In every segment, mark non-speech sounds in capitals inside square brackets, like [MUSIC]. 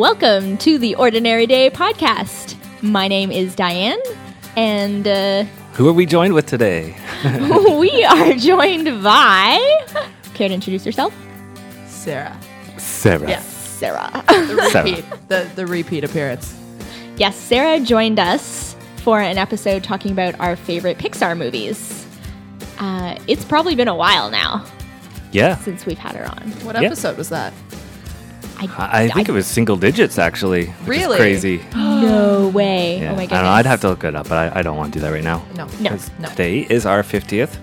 Welcome to the Ordinary Day podcast. My name is Diane, and uh, Who are we joined with today? [LAUGHS] we are joined by. Care to introduce yourself? Sarah. Sarah. Yeah. Sarah. [LAUGHS] The Sarah. repeat. the, the repeat appearance. yes, Sarah joined us for an episode talking about our favorite Pixar movies. Uh, it's probably been a while now Yeah. since we've had her on. What Yeah. episode was that? I I think it was single digits actually. Which Really? Is crazy. [GASPS] No way. Yeah. Oh my I don't know. I'd have to look it up, but I, I don't want to do that right now. No. No. 'Cause No. Today is our 50th,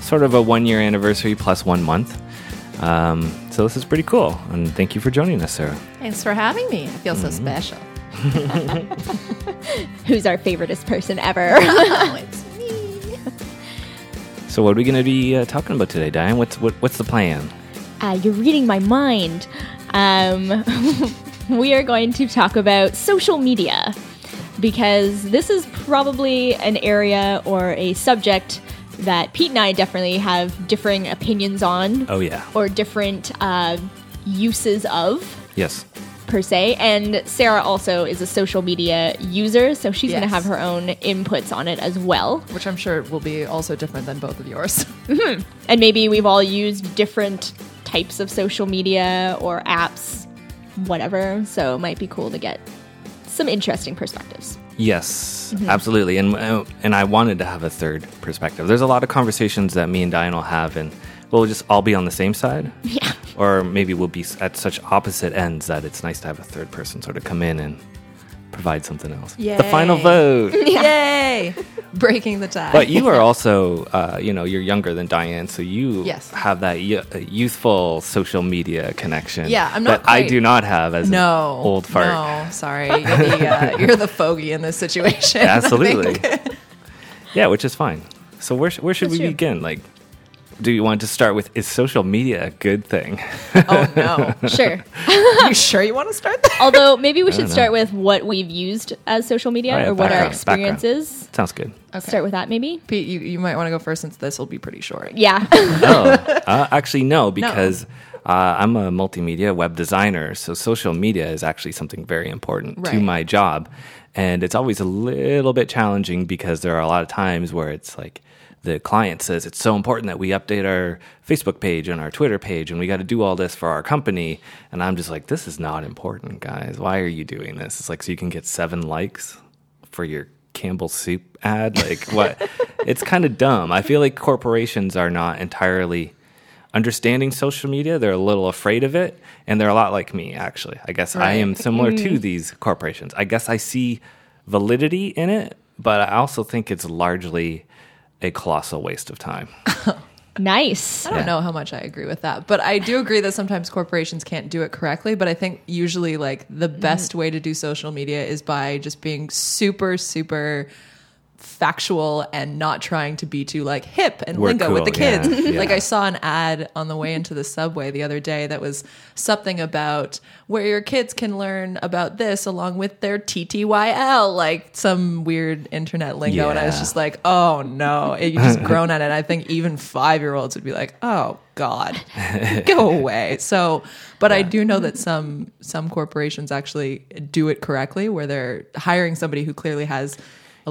sort of a one year anniversary plus one month. Um, so this is pretty cool. And thank you for joining us, Sarah. Thanks for having me. I feel Mm-hmm. so special. [LAUGHS] [LAUGHS] Who's our favoriteest person ever? [LAUGHS] oh, it's me. So what are we going to be uh, talking about today, Diane? What's what, what's the plan? uh, you're reading my mind. Um, [LAUGHS] we are going to talk about social media because this is probably an area or a subject that Pete and I definitely have differing opinions on Oh yeah. or different uh, uses of. Yes. Per se, and Sarah also is a social media user, so she's going to have her own inputs on it as well. Which I'm sure will be also different than both of yours. [LAUGHS] And maybe we've all used different types of social media or apps, whatever. So it might be cool to get some interesting perspectives. Yes, Mm-hmm. absolutely. And uh, and I wanted to have a third perspective. There's a lot of conversations that me and Diane will have, and we'll just all be on the same side. [LAUGHS] Yeah. Or maybe we'll be at such opposite ends that it's nice to have a third person sort of come in and provide something else. The final vote. [LAUGHS] Yay! Breaking the tie. But you are also, uh, you know, you're younger than Diane, so you Yes. have that y- uh, youthful social media connection. Yeah, I'm not that I do not have as no. an old fart. No, sorry. You're the, uh, [LAUGHS] you're the fogey in this situation. Absolutely. yeah, which is fine. So where sh- where should That's we true. begin? Like, do you want to start with is social media a good thing? oh, no. [LAUGHS] Sure. you sure you want to start there? Although maybe we should know. our with what we've used as social media Oh, yeah, or what our background, experience background. is. Sounds good. Start with that maybe. Pete, you, you might want to go first since this will be pretty short. Yeah. [LAUGHS] oh, uh, actually, no, because uh, I'm a multimedia web designer, so social media is actually something very important to my job, and it's always a little bit challenging because there are a lot of times where it's like the client says it's so important that we update our Facebook page and our Twitter page, and we got to do all this for our company, and I'm just like, this is not important, guys. Why are you doing this? It's like so you can get seven likes for your Campbell soup ad? Like [LAUGHS] what? it's kind of dumb. I feel like corporations are not entirely understanding social media. They're a little afraid of it, and they're a lot like me actually. I guess I am similar to mm-hmm. these corporations. I guess I see validity in it, but I also think it's largely a colossal waste of time. [LAUGHS] nice. I don't Yeah. know how much I agree with that, but I do agree that sometimes corporations can't do it correctly. But I think usually, like, the mm-hmm. best way to do social media is by just being super, super factual and not trying to be too like hip and We're lingo with the cool, yeah, kids. [LAUGHS] yeah. Like I saw an ad on the way into the subway the other day that was something about where your kids can learn about this along with their TTYL, like some weird internet lingo. And I was just like, oh no, you just grown at it. I think even five year olds would be like, oh God, [LAUGHS] go away. So, but I do know that some some corporations actually do it correctly, where they're hiring somebody who clearly has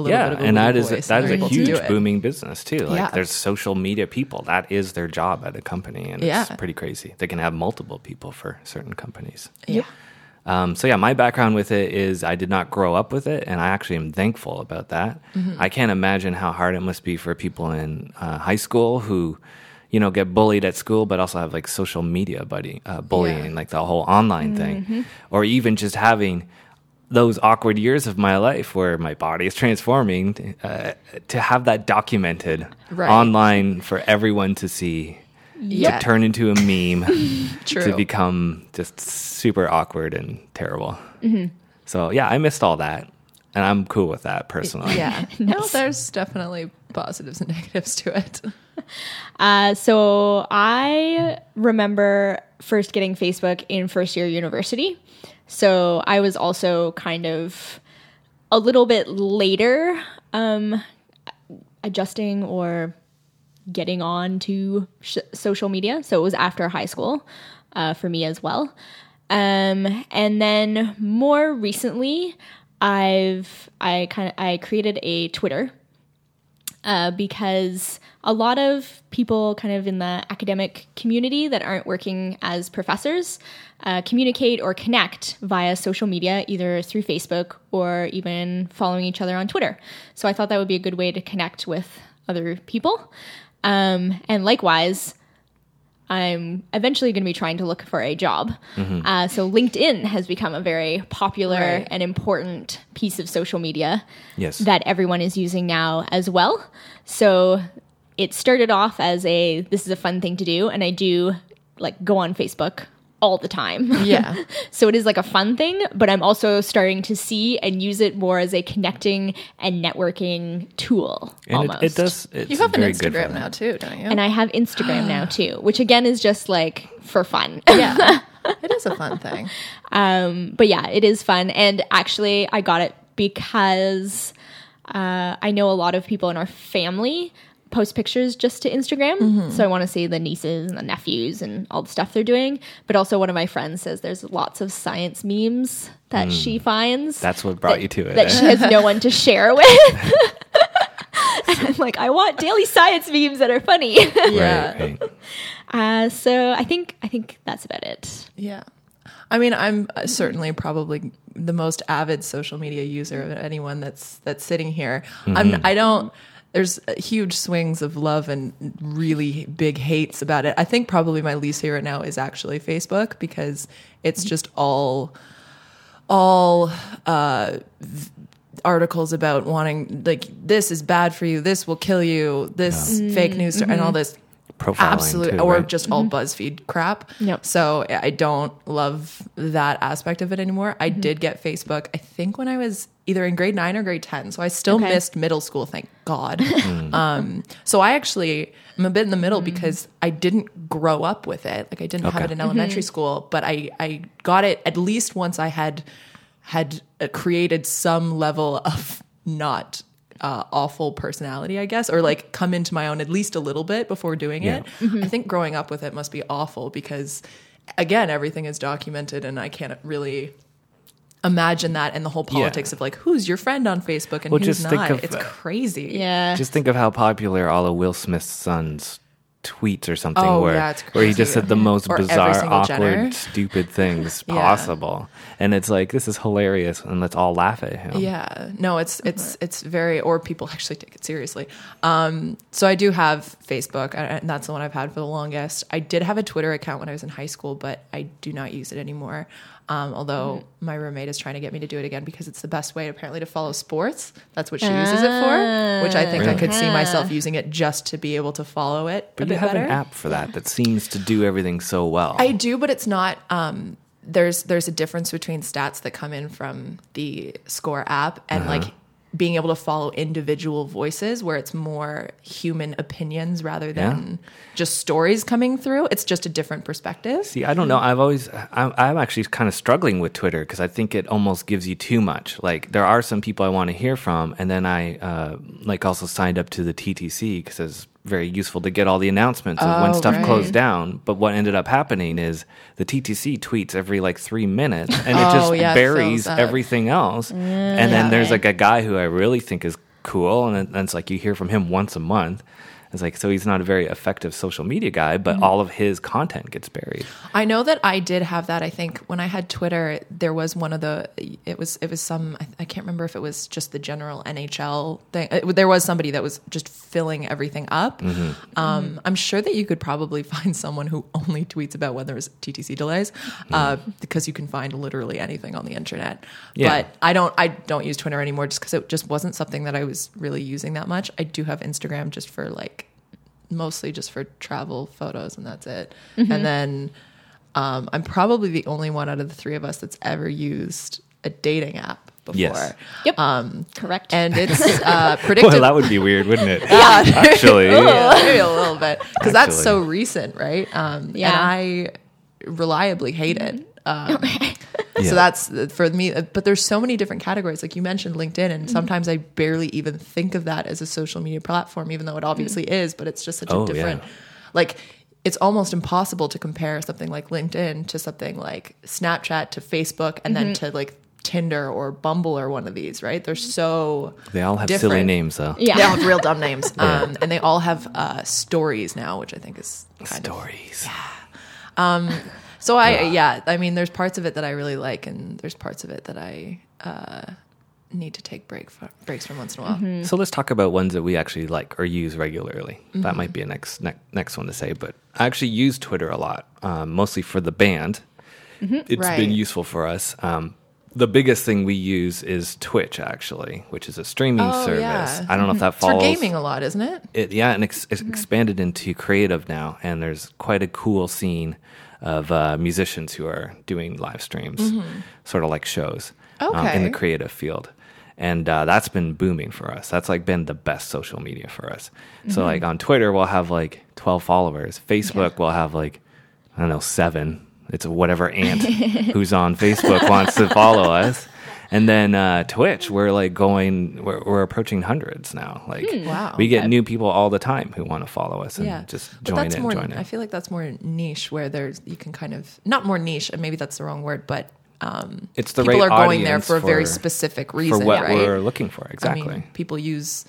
a little yeah, bit of a and that legal is voice is they're a able to do huge booming business too. Like Yeah. there's social media people. That is their job at a company, and Yeah. it's pretty crazy. They can have multiple people for certain companies. Yeah. Um, so yeah, my background with it is I did not grow up with it, and I actually am thankful about that. Mm-hmm. I can't imagine how hard it must be for people in uh, high school who, you know, get bullied at school, but also have like social media buddy uh, bullying, Yeah. like the whole online thing, or even just having those awkward years of my life where my body is transforming. Uh, to have that documented Right. online for everyone to see. Yeah. To turn into a meme [LAUGHS] True. to become just super awkward and terrible. Mm-hmm. So yeah, I missed all that, and I'm cool with that personally. Yeah. [LAUGHS] No, there's definitely positives and [LAUGHS] negatives to it. Uh, so I remember first getting Facebook in first year university. So I was also kind of a little bit later um, adjusting or getting on to sh- social media. So it was after high school uh, for me as well. Um, and then more recently, I've I kind of I created a Twitter uh, because a lot of people kind of in the academic community that aren't working as professors uh, communicate or connect via social media, either through Facebook or even following each other on Twitter. So I thought that would be a good way to connect with other people. Um, and likewise, I'm eventually going to be trying to look for a job. Uh, so LinkedIn has become a very popular Right. and important piece of social media Yes. that everyone is using now as well. So it started off as a this is a fun thing to do, and I do like go on Facebook all the time. [LAUGHS] Yeah. so it is like a fun thing, but I'm also starting to see and use it more as a connecting and networking tool. and almost. it, it does. It's You have an very good Instagram now too, don't you? And I have Instagram now [GASPS] too, which again is just like for fun. yeah. [LAUGHS] it is a fun thing. Um, but yeah, it is fun. And actually, I got it because uh, I know a lot of people in our family post pictures just to Instagram. So I want to see the nieces and the nephews and all the stuff they're doing. But also, one of my friends says there's lots of science memes that she finds. That's what brought that- you to it. That eh? she has no one to share with. [LAUGHS] [LAUGHS] and I'm like, I want daily science memes that are funny. Yeah. Right, [LAUGHS] right. uh, so I think I think that's about it. Yeah. I mean, I'm uh, certainly probably the most avid social media user of anyone that's that's sitting here. I'm I don't there's huge swings of love and really big hates about it. I think probably my least favorite now is actually Facebook because it's just all all uh articles about wanting like this is bad for you, this will kill you, this fake news and all this Profiling absolute too, or right? just all mm-hmm. BuzzFeed crap. Yep. So I don't love that aspect of it anymore. I mm-hmm. did get Facebook, I think when I was either in grade nine or grade 10. So I still Okay. missed middle school, thank God. [LAUGHS] Mm. um, so I actually am a bit in the middle mm. because I didn't grow up with it. Like I didn't have Okay. it in elementary mm-hmm. school, but I, I got it at least once I had had uh, created some level of not uh, awful personality, I guess, or like come into my own at least a little bit before doing Yeah. it. I think growing up with it must be awful because, again, everything is documented, and I can't really imagine that and the whole politics of like who's your friend on Facebook and Well, who's just think not. of, it's crazy. Yeah. Just think of how popular all of Will Smith's sons tweets or something Oh, where yeah, where he just said the most Or bizarre, awkward, Jenner. stupid things [LAUGHS] Yeah. possible. And it's like this is hilarious and let's all laugh at him. Yeah, no, it's it's it's very or people actually take it seriously. Um, so I do have Facebook, and that's the one I've had for the longest. I did have a Twitter account when I was in high school, but I do not use it anymore. Um, although my roommate is trying to get me to do it again because it's the best way apparently to follow sports. That's what she uses it for, which I think I could see myself using it just to be able to follow it a But you bit have better. an app for that that seems to do everything so well. I do, but it's not. Um, there's there's a difference between stats that come in from the Score app and Uh-huh. like being able to follow individual voices, where it's more human opinions rather than just stories coming through. It's just a different perspective. See, I don't know. I've always, I'm, I'm actually kind of struggling with Twitter because I think it almost gives you too much. Like, there are some people I want to hear from, and then I, uh, like, also signed up to the TTC because it's very useful to get all the announcements of when Oh, stuff right. closed down. But what ended up happening is the TTC tweets every like three minutes, and it [LAUGHS] Oh, just yeah, it buries fills up. everything else. and then there's like a guy who I really think is cool, and then it's like you hear from him once a month. It's like so he's not a very effective social media guy, but Mm-hmm. all of his content gets buried. I know that I did have that. I think when I had Twitter, there was one of the. It was it was some. I, can't remember if it was just the general NHL thing. It- there was somebody that was just filling everything up. Mm-hmm. Um, I'm sure that you could probably [LAUGHS] find someone who only tweets about when there's TTC delays, uh, because you can find literally anything on the internet. Yeah. But I don't. I don't use Twitter anymore just because it just wasn't something that I was really using that much. I do have Instagram just for like mostly just for travel photos and that's it. And then um, I'm probably the only one out of the three of us that's ever used a dating app before. Yes. Yep. Um, Correct. and [LAUGHS] it's uh, predictive. Well, that would be weird, wouldn't it? [LAUGHS] [LAUGHS] Actually, Yeah, maybe a little bit because that's so recent, right? Um, Yeah. And I reliably hate it. Um, Yeah. So that's uh, for me. Uh, but there's so many different categories. Like you mentioned LinkedIn, and mm-hmm. sometimes I barely even think of that as a social media platform, even though it obviously mm. is. But it's just such Oh, a different. yeah. Like it's almost impossible to compare something like LinkedIn to something like Snapchat to Facebook and then mm-hmm. to like Tinder or Bumble or one of these, right? They're so They all have silly different. names though. Yeah. They all have real dumb names. [LAUGHS] Um, and they all have uh, stories now, which I think is kind of Stories. Um, so I yeah, I mean, there's parts of it that I really like, and there's parts of it that I uh, need to take break for, breaks from once in a while. So let's talk about ones that we actually like or use regularly. Mm-hmm. That might be a next ne- next one to say. But I actually use Twitter a lot, um, mostly for the band. It's Mm-hmm. Right. been useful for us. Um, the biggest thing we use is Twitch, actually, which is a streaming Oh, service. yeah. I don't know if that It's for gaming a lot, isn't it? it yeah and ex- Mm-hmm. it's expanded into creative now and there's quite a cool scene of uh, musicians who are doing live streams sort of like shows um, in Mm-hmm. The creative field. And uh, that's been booming for us. That's like been the best social media for us. Mm-hmm. so like on twitter we'll have like 12 followers. Facebook we'll have like i don't know seven. It's whatever aunt [LAUGHS] who's on facebook wants to follow us and then uh, Twitch, we're like going, we're, we're approaching hundreds now. Like, Hmm. Wow. we get new people all the time who want to follow us and yeah, just But join that's in, more, join in. I feel like that's more niche, where there's you can kind of not more niche, and maybe that's the wrong word, but um, it's the people right are going there for a very for- specific for reason, what right? we're looking for. I Exactly. mean, people use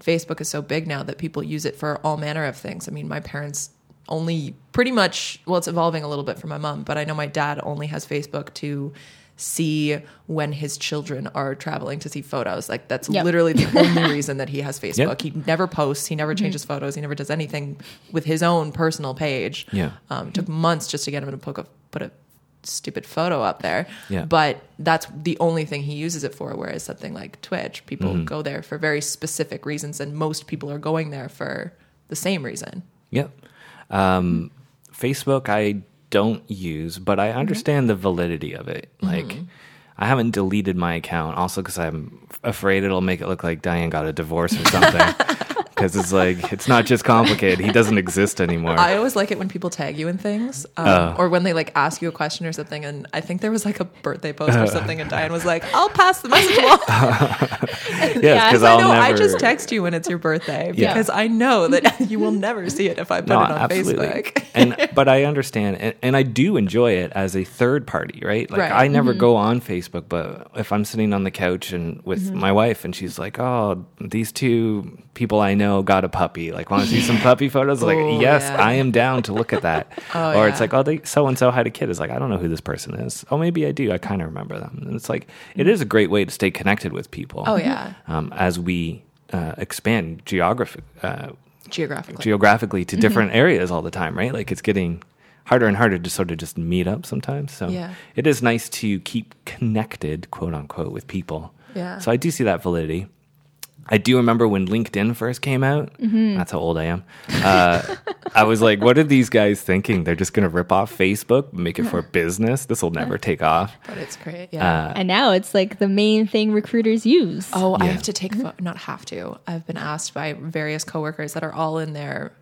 Facebook is so big now that people use it for all manner of things. I mean, my parents only pretty much well, it's evolving a little bit for my mom, but I know my dad only has Facebook to see when his children are traveling to see photos. Like that's Yep. literally the [LAUGHS] only reason that he has Facebook. Yep. He never posts, he never changes photos, he never does anything with his own personal page. Yeah. Um, it took months just to get him to put a, put a stupid photo up there. Yeah. But that's the only thing he uses it for. Whereas something like Twitch, people Mm-hmm. go there for very specific reasons, and most people are going there for the same reason. Yep. Um, Facebook, I don't use, but I mm-hmm. understand the validity of it. Mm-hmm. Like, I haven't deleted my account, also because I'm afraid it'll make it look like Diane got a divorce or something. [LAUGHS] Because it's like it's not just complicated; he doesn't exist anymore. I always like it when people tag you in things, um, Oh. or when they like ask you a question or something. And I think there was like a birthday post Uh. or something, and Diane was like, "I'll pass the message along." [LAUGHS] yes, because I I'll know never. I just text you when it's your birthday Yeah. because I know that [LAUGHS] you will never see it if I put it on Facebook. and [LAUGHS] but I understand, and, and I do enjoy it as a third party, right? Like Right. Mm-hmm. I never go on Facebook, but if I'm sitting on the couch and with Mm-hmm. my wife, and she's like, "Oh, these two people I know got a puppy. Like, want to see some puppy photos?" Like, yes, yeah. I am down to look at that. [LAUGHS] Oh, or it's like, "Oh, they so and so had a kid." It's like, I don't know who this person is. Oh, maybe I do. I kind of remember them. And it's like, it is a great way to stay connected with people. Oh, yeah. um, as we uh, expand geographic. Uh, Geographically, geographically Mm-hmm. to different areas all the time, right? Like it's getting harder and harder to sort of just meet up sometimes. So Yeah. it is nice to keep connected, quote unquote, with people. Yeah. So I do see that validity. I do remember when LinkedIn first came out. Mm-hmm. That's how old I am. Uh, [LAUGHS] I was like, what are these guys thinking? They're just going to rip off Facebook, make it for [LAUGHS] business. This will never take off. but it's great. Yeah. Uh, And now it's like the main thing recruiters use. Oh, I have to take pho- not have to. I've been asked by various coworkers that are all in their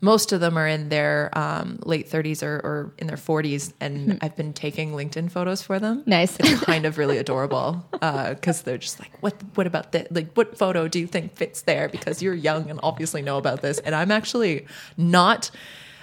most of them are in their um, late 30s or, or in their 40s and I've been taking LinkedIn photos for them. Nice. It's kind of really adorable because they're just like, what What about this? Like, what photo do you think fits there? Because you're young and obviously know about this. And I'm actually not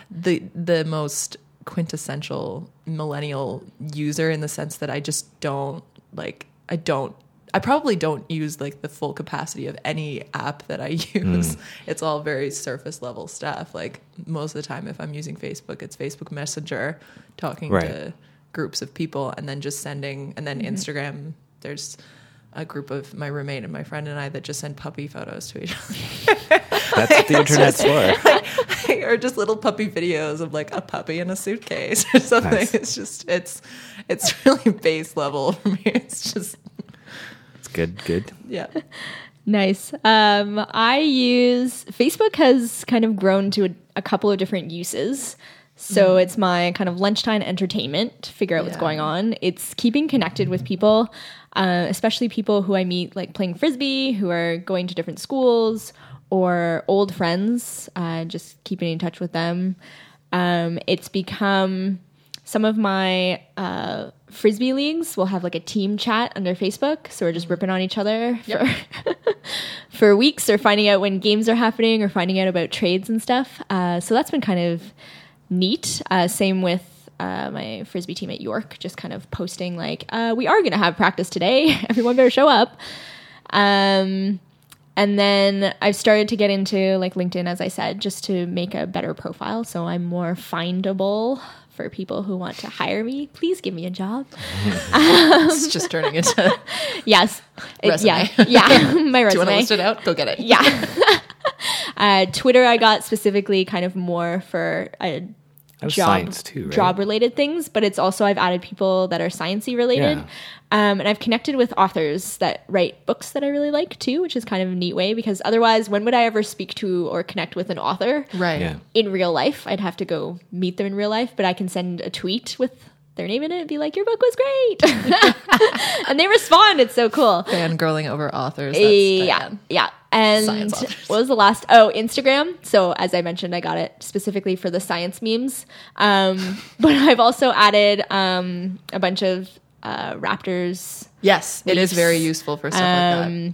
the the most quintessential millennial user in the sense that I just don't like I don't I probably don't use like the full capacity of any app that I [LAUGHS] use. Mm. It's all very surface level stuff. Like most of the time if I'm using Facebook, it's Facebook Messenger talking Right. to groups of people and then just sending and then mm-hmm. Instagram there's a group of my roommate and my friend and I that just send puppy photos to each other. [LAUGHS] That's what the [LAUGHS] internet's for. or just little puppy videos of like a puppy in a suitcase or something. Nice. It's just it's it's really base level for me. It's just It's good, good. yeah. Nice. Um, I use Facebook has kind of grown to a, a couple of different uses. So it's my kind of lunchtime entertainment to figure out what's going on. It's keeping connected with people, uh, especially people who I meet like playing frisbee, who are going to different schools, or old friends. Uh, just keeping in touch with them. Um, it's become some of my uh, frisbee leagues We'll have like a team chat under Facebook, so we're just ripping on each other for [LAUGHS] for weeks, or finding out when games are happening, or finding out about trades and stuff. Uh, so that's been kind of neat. Uh, same with uh, my frisbee team at York, just kind of posting like, uh, "We are going to have practice today. [LAUGHS] Everyone better show up." Um, and then I've started to get into like LinkedIn, as I said, just to make a better profile, so I'm more findable for people who want to hire me. Please give me a job. [LAUGHS] it's just turning into. [LAUGHS] Yes, Resume. yeah, [LAUGHS] yeah, my Do you want to resume. list it out? Go get it. Yeah. uh, Twitter, I got specifically kind of more for job science too, right? job related things, but it's also I've added people that are sciencey related, Yeah. um, and I've connected with authors that write books that I really like too, which is kind of a neat way because otherwise, when would I ever speak to or connect with an author Right. Yeah. in real life? I'd have to go meet them in real life, but I can send a tweet with their name in it and be like, "Your book was great," [LAUGHS] and they respond. It's so cool. Fangirling over authors. That's yeah, Diane. yeah. And authors. what was the last? Oh, Instagram. So as I mentioned, I got it specifically for the science memes. Um, [LAUGHS] but I've also added um, a bunch of uh, Raptors, Yes, it is very useful for stuff like that.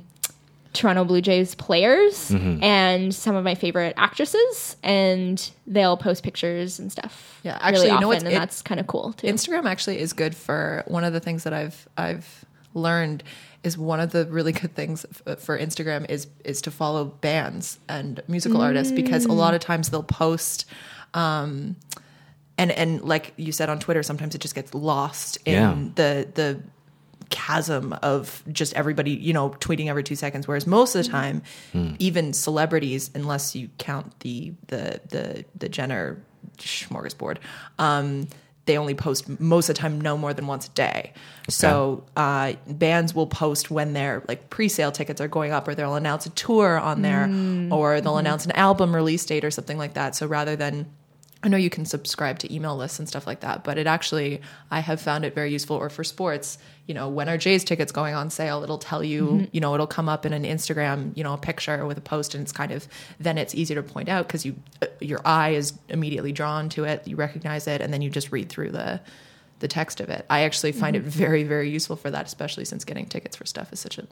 Toronto Blue Jays players, Mm-hmm. and some of my favorite actresses, and they'll post pictures and stuff. Yeah, actually, really you know often, what's- and it- that's kind of cool too. Instagram actually is good for one of the things that I've I've learned is one of the really good things f- for Instagram is is to follow bands and musical artists because a lot of times they'll post um and and like you said on Twitter sometimes it just gets lost in Yeah. the the chasm of just everybody, you know, tweeting every two seconds. Whereas most of the time, even celebrities, unless you count the the the the Jenner smorgasbord, um, they only post most of the time no more than once a day. So uh, bands will post when their like pre-sale tickets are going up, or they'll announce a tour on there, or they'll announce an album release date or something like that. So rather than I know you can subscribe to email lists and stuff like that, but it actually, I have found it very useful. Or for sports, you know, when are Jays tickets going on sale? It'll tell you, you know, it'll come up in an Instagram, you know, a picture with a post, and it's kind of then it's easier to point out because you, uh, your eye is immediately drawn to it, you recognize it, and then you just read through the, the text of it. I actually find it very, very useful for that, especially since getting tickets for stuff is such a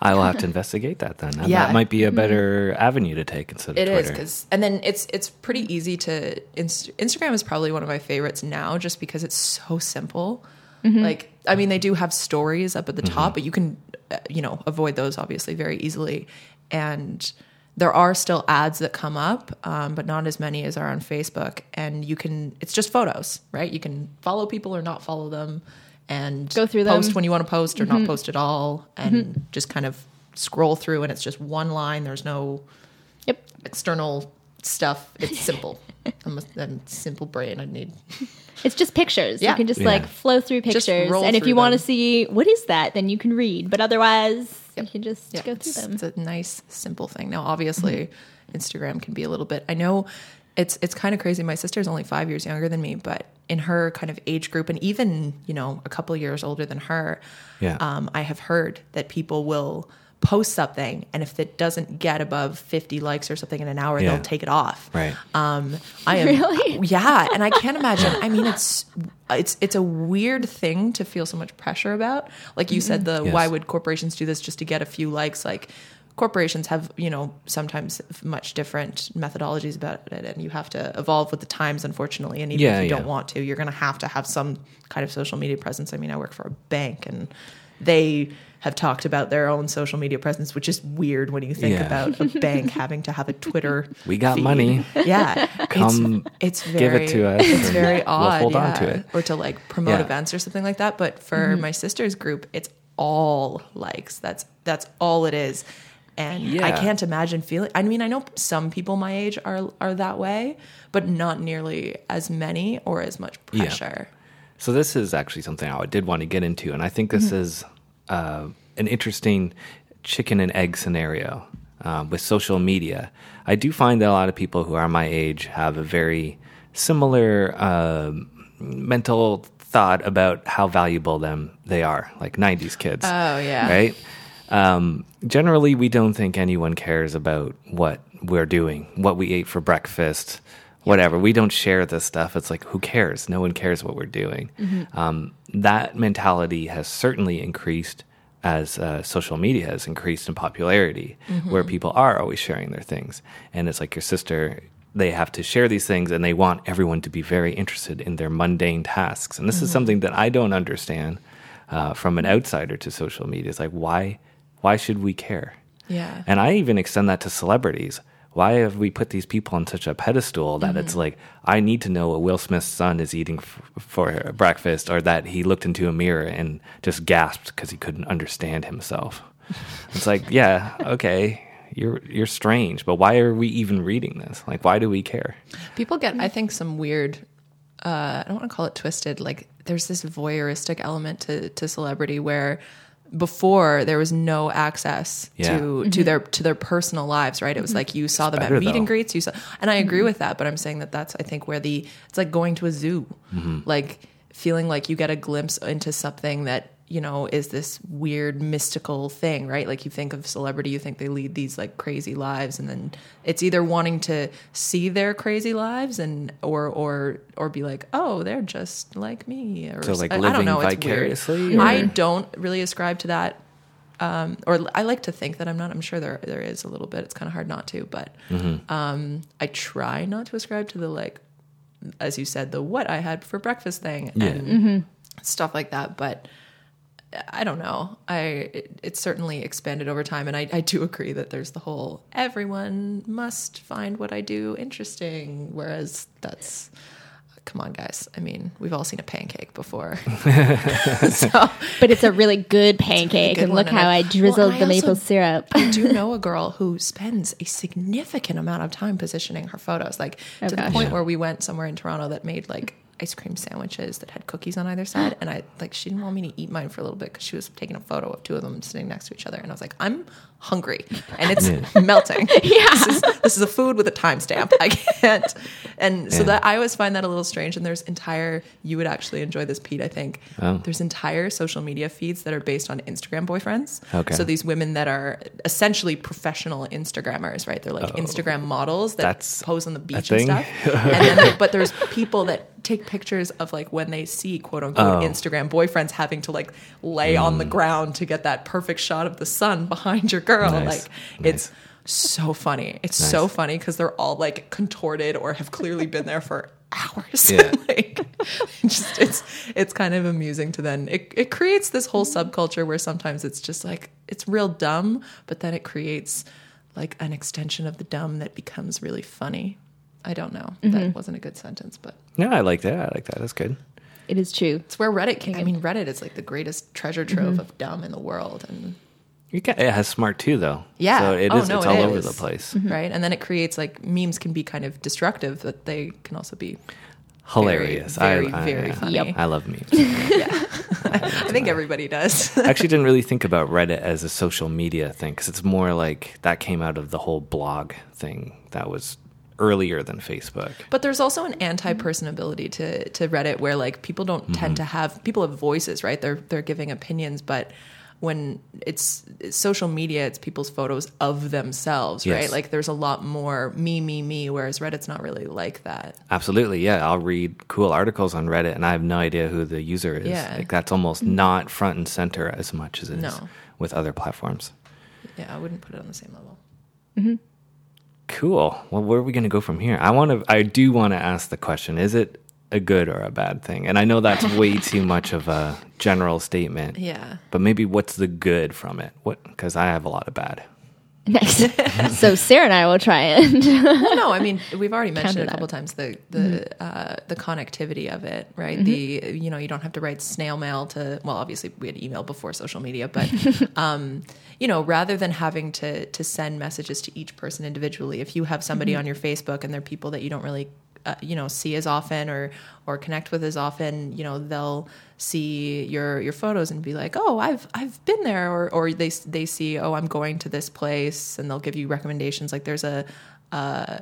I will have to investigate that then. Yeah. That might be a better avenue to take instead of It is Twitter. because, and then it's it's pretty easy to. Inst- Instagram is probably one of my favorites now, just because it's so simple. Like, I mean, they do have stories up at the top, but you can, uh, you know, avoid those obviously very easily. And there are still ads that come up, um, but not as many as are on Facebook. And you can, it's just photos, right? You can follow people or not follow them, and Go through post when you want to post or not mm-hmm. post at all, and mm-hmm. just kind of scroll through. And it's just one line. There's no yep. external stuff. It's [LAUGHS] simple. I'm a, I'm a simple brain. I need. [LAUGHS] It's just pictures. Yeah. You can just Yeah. like flow through Just pictures. roll And if you want to see what is that, then you can read. But otherwise, you can just Yeah, go through it's, them. it's a nice, simple thing. Now, obviously, mm-hmm. Instagram can be a little bit. I know it's it's kind of crazy. My sister's only five years younger than me, but in her kind of age group, and even you know a couple years older than her, Yeah. um, I have heard that people will post something, and if it doesn't get above fifty likes or something in an hour, Yeah. they'll take it off. Right. Um, I am, Really? yeah, and I can't imagine. I mean, it's it's it's a weird thing to feel so much pressure about. Like you said, the Yes. why would corporations do this just to get a few likes? Like corporations have, you know, sometimes much different methodologies about it, and you have to evolve with the times, unfortunately. And even Yeah, if you yeah. don't want to, you're going to have to have some kind of social media presence. I mean, I work for a bank, and they have talked about their own social media presence, which is weird when you think Yeah. about a bank [LAUGHS] having to have a Twitter. We got feed. money. Yeah, [LAUGHS] Come it's, it's give very, it to us It's very we'll odd. hold on to it. or to like promote Yeah. events or something like that. But for mm-hmm. my sister's group, it's all likes. That's that's all it is. And I can't imagine feeling. I mean, I know some people my age are are that way, but not nearly as many or as much Yeah. pressure. So this is actually something I did want to get into, and I think this is uh, an interesting chicken and egg scenario um, with social media. I do find that a lot of people who are my age have a very similar um mental thought about how valuable them they are, like '90s kids. Oh, yeah. right. Um, generally, we don't think anyone cares about what we're doing, what we ate for breakfast, whatever. We don't share this stuff. It's like, who cares? No one cares what we're doing. Um, that mentality has certainly increased as uh, social media has increased in popularity, where people are always sharing their things. And it's like your sister, they have to share these things and they want everyone to be very interested in their mundane tasks. And this is something that I don't understand uh, from an outsider to social media. It's like, why, why should we care? Yeah. And I even extend that to celebrities. Why have we put these people on such a pedestal that it's like, I need to know what Will Smith's son is eating f- for breakfast or that he looked into a mirror and just gasped because he couldn't understand himself? [LAUGHS] it's like, yeah, okay, you're, you're strange, but why are we even reading this? Like, why do we care? People get, I think, some weird. Uh, I don't want to call it twisted. Like there's this voyeuristic element to to celebrity where before there was no access Yeah. to to mm-hmm. their to their personal lives. Right? It was mm-hmm. like you saw them better, at meet and greets. You saw, and I mm-hmm. agree with that. But I'm saying that that's I think where the it's like going to a zoo, like feeling like you get a glimpse into something that you know is this weird mystical thing right like you think of celebrity you think they lead these like crazy lives and then it's either wanting to see their crazy lives and or or or be like oh they're just like me or So, like, I- I, living don't know it's weird. vicariously, i don't really ascribe to that um, or I like to think that I'm not. I'm sure there there is a little bit. It's kind of hard not to, but Mm-hmm. um, I try not to ascribe to the like, as you said, the what I had for breakfast thing Yeah. and stuff like that. But I don't know. I it, it's certainly expanded over time, and I, I do agree that there's the whole everyone must find what I do interesting, whereas that's. Come on, guys. I mean, we've all seen a pancake before. [LAUGHS] so, But it's a really good pancake, good and look how I- I drizzled Well, I the maple also- syrup. I do [LAUGHS] know a girl who spends a significant amount of time positioning her photos, like Oh, to the oh, point where we went somewhere in Toronto that made like ice cream sandwiches that had cookies on either side, and I like she didn't want me to eat mine for a little bit because she was taking a photo of two of them sitting next to each other, and I was like, I'm hungry and it's [LAUGHS] melting. [LAUGHS] Yeah. this is, this is a food with a timestamp. I can't, and so Yeah. that I always find that a little strange. And there's entire you would actually enjoy this, Pete. I think Oh. there's entire social media feeds that are based on Instagram boyfriends. Okay. So these women that are essentially professional Instagrammers, right? They're like oh. Instagram models that Oh. That's pose on the beach and stuff. [LAUGHS] and then, but there's people that take pictures of like when they see quote unquote Oh. Mm. Instagram boyfriends having to like lay on the ground to get that perfect shot of the sun behind your girl. Nice. Like it's so funny. It's Nice. so funny because they're all like contorted or have clearly been there for hours. Yeah. [LAUGHS] like it's just it's it's kind of amusing to then it, it creates this whole subculture where sometimes it's just like it's real dumb, but then it creates like an extension of the dumb that becomes really funny. I don't know. That wasn't a good sentence, but No, I like that. I like that. That's good. It is true. it's where Reddit came. I mean, Reddit is like the greatest treasure trove mm-hmm. of dumb in the world, and You got, it has smart too, though. Yeah. So it Oh, is. no, it's it all over is. the place. Mm-hmm. right? And then it creates like memes can be kind of destructive, but they can also be. Hilarious. very, I, very I, funny. I love memes. [LAUGHS] I think everybody does. I actually didn't really think about Reddit as a social media thing because it's more like that came out of the whole blog thing that was earlier than Facebook. But there's also an anti-personability to to Reddit where like people don't Mm-hmm. tend to have people have voices, right? They're they're giving opinions, but when it's, it's social media, it's people's photos of themselves, Yes. right? Like there's a lot more me, me, me, whereas Reddit's not really like that. Absolutely, yeah. I'll read cool articles on Reddit, and I have no idea who the user is. Yeah. Like that's almost not front and center as much as it is No. with other platforms. Yeah, I wouldn't put it on the same level. Cool. Well, where are we going to go from here? I want to. I do want to ask the question: Is it a good or a bad thing? And I know that's [LAUGHS] way too much of a general statement. Yeah. But maybe what's the good from it? What? Because I have a lot of bad. Nice. [LAUGHS] so Sarah and I will try and well, no, I mean we've already mentioned it a couple out. times the the uh, the connectivity of it, right? The you know you don't have to write snail mail to well, obviously we had email before social media, but [LAUGHS] um, you know rather than having to to send messages to each person individually, if you have somebody on your Facebook and they're people that you don't really uh, you know see as often or or connect with as often, you know they'll see your your photos and be like, oh, I've I've been there, or or they they see, oh, I'm going to this place, and they'll give you recommendations. Like there's a uh,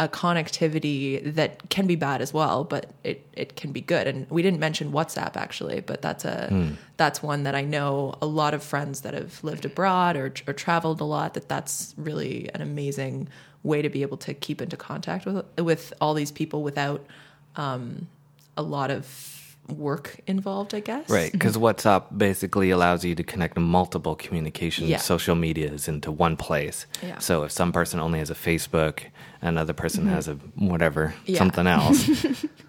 a connectivity that can be bad as well, but it, it can be good. And we didn't mention WhatsApp actually, but that's a that's one that I know a lot of friends that have lived abroad or, or traveled a lot. That that's really an amazing way to be able to keep into contact with with all these people without um, a lot of work involved, I guess. Right, because WhatsApp basically allows you to connect multiple communication Yeah. social medias into one place. Yeah. So if some person only has a Facebook, another person has a whatever, Mm-hmm. Yeah. something else, [LAUGHS]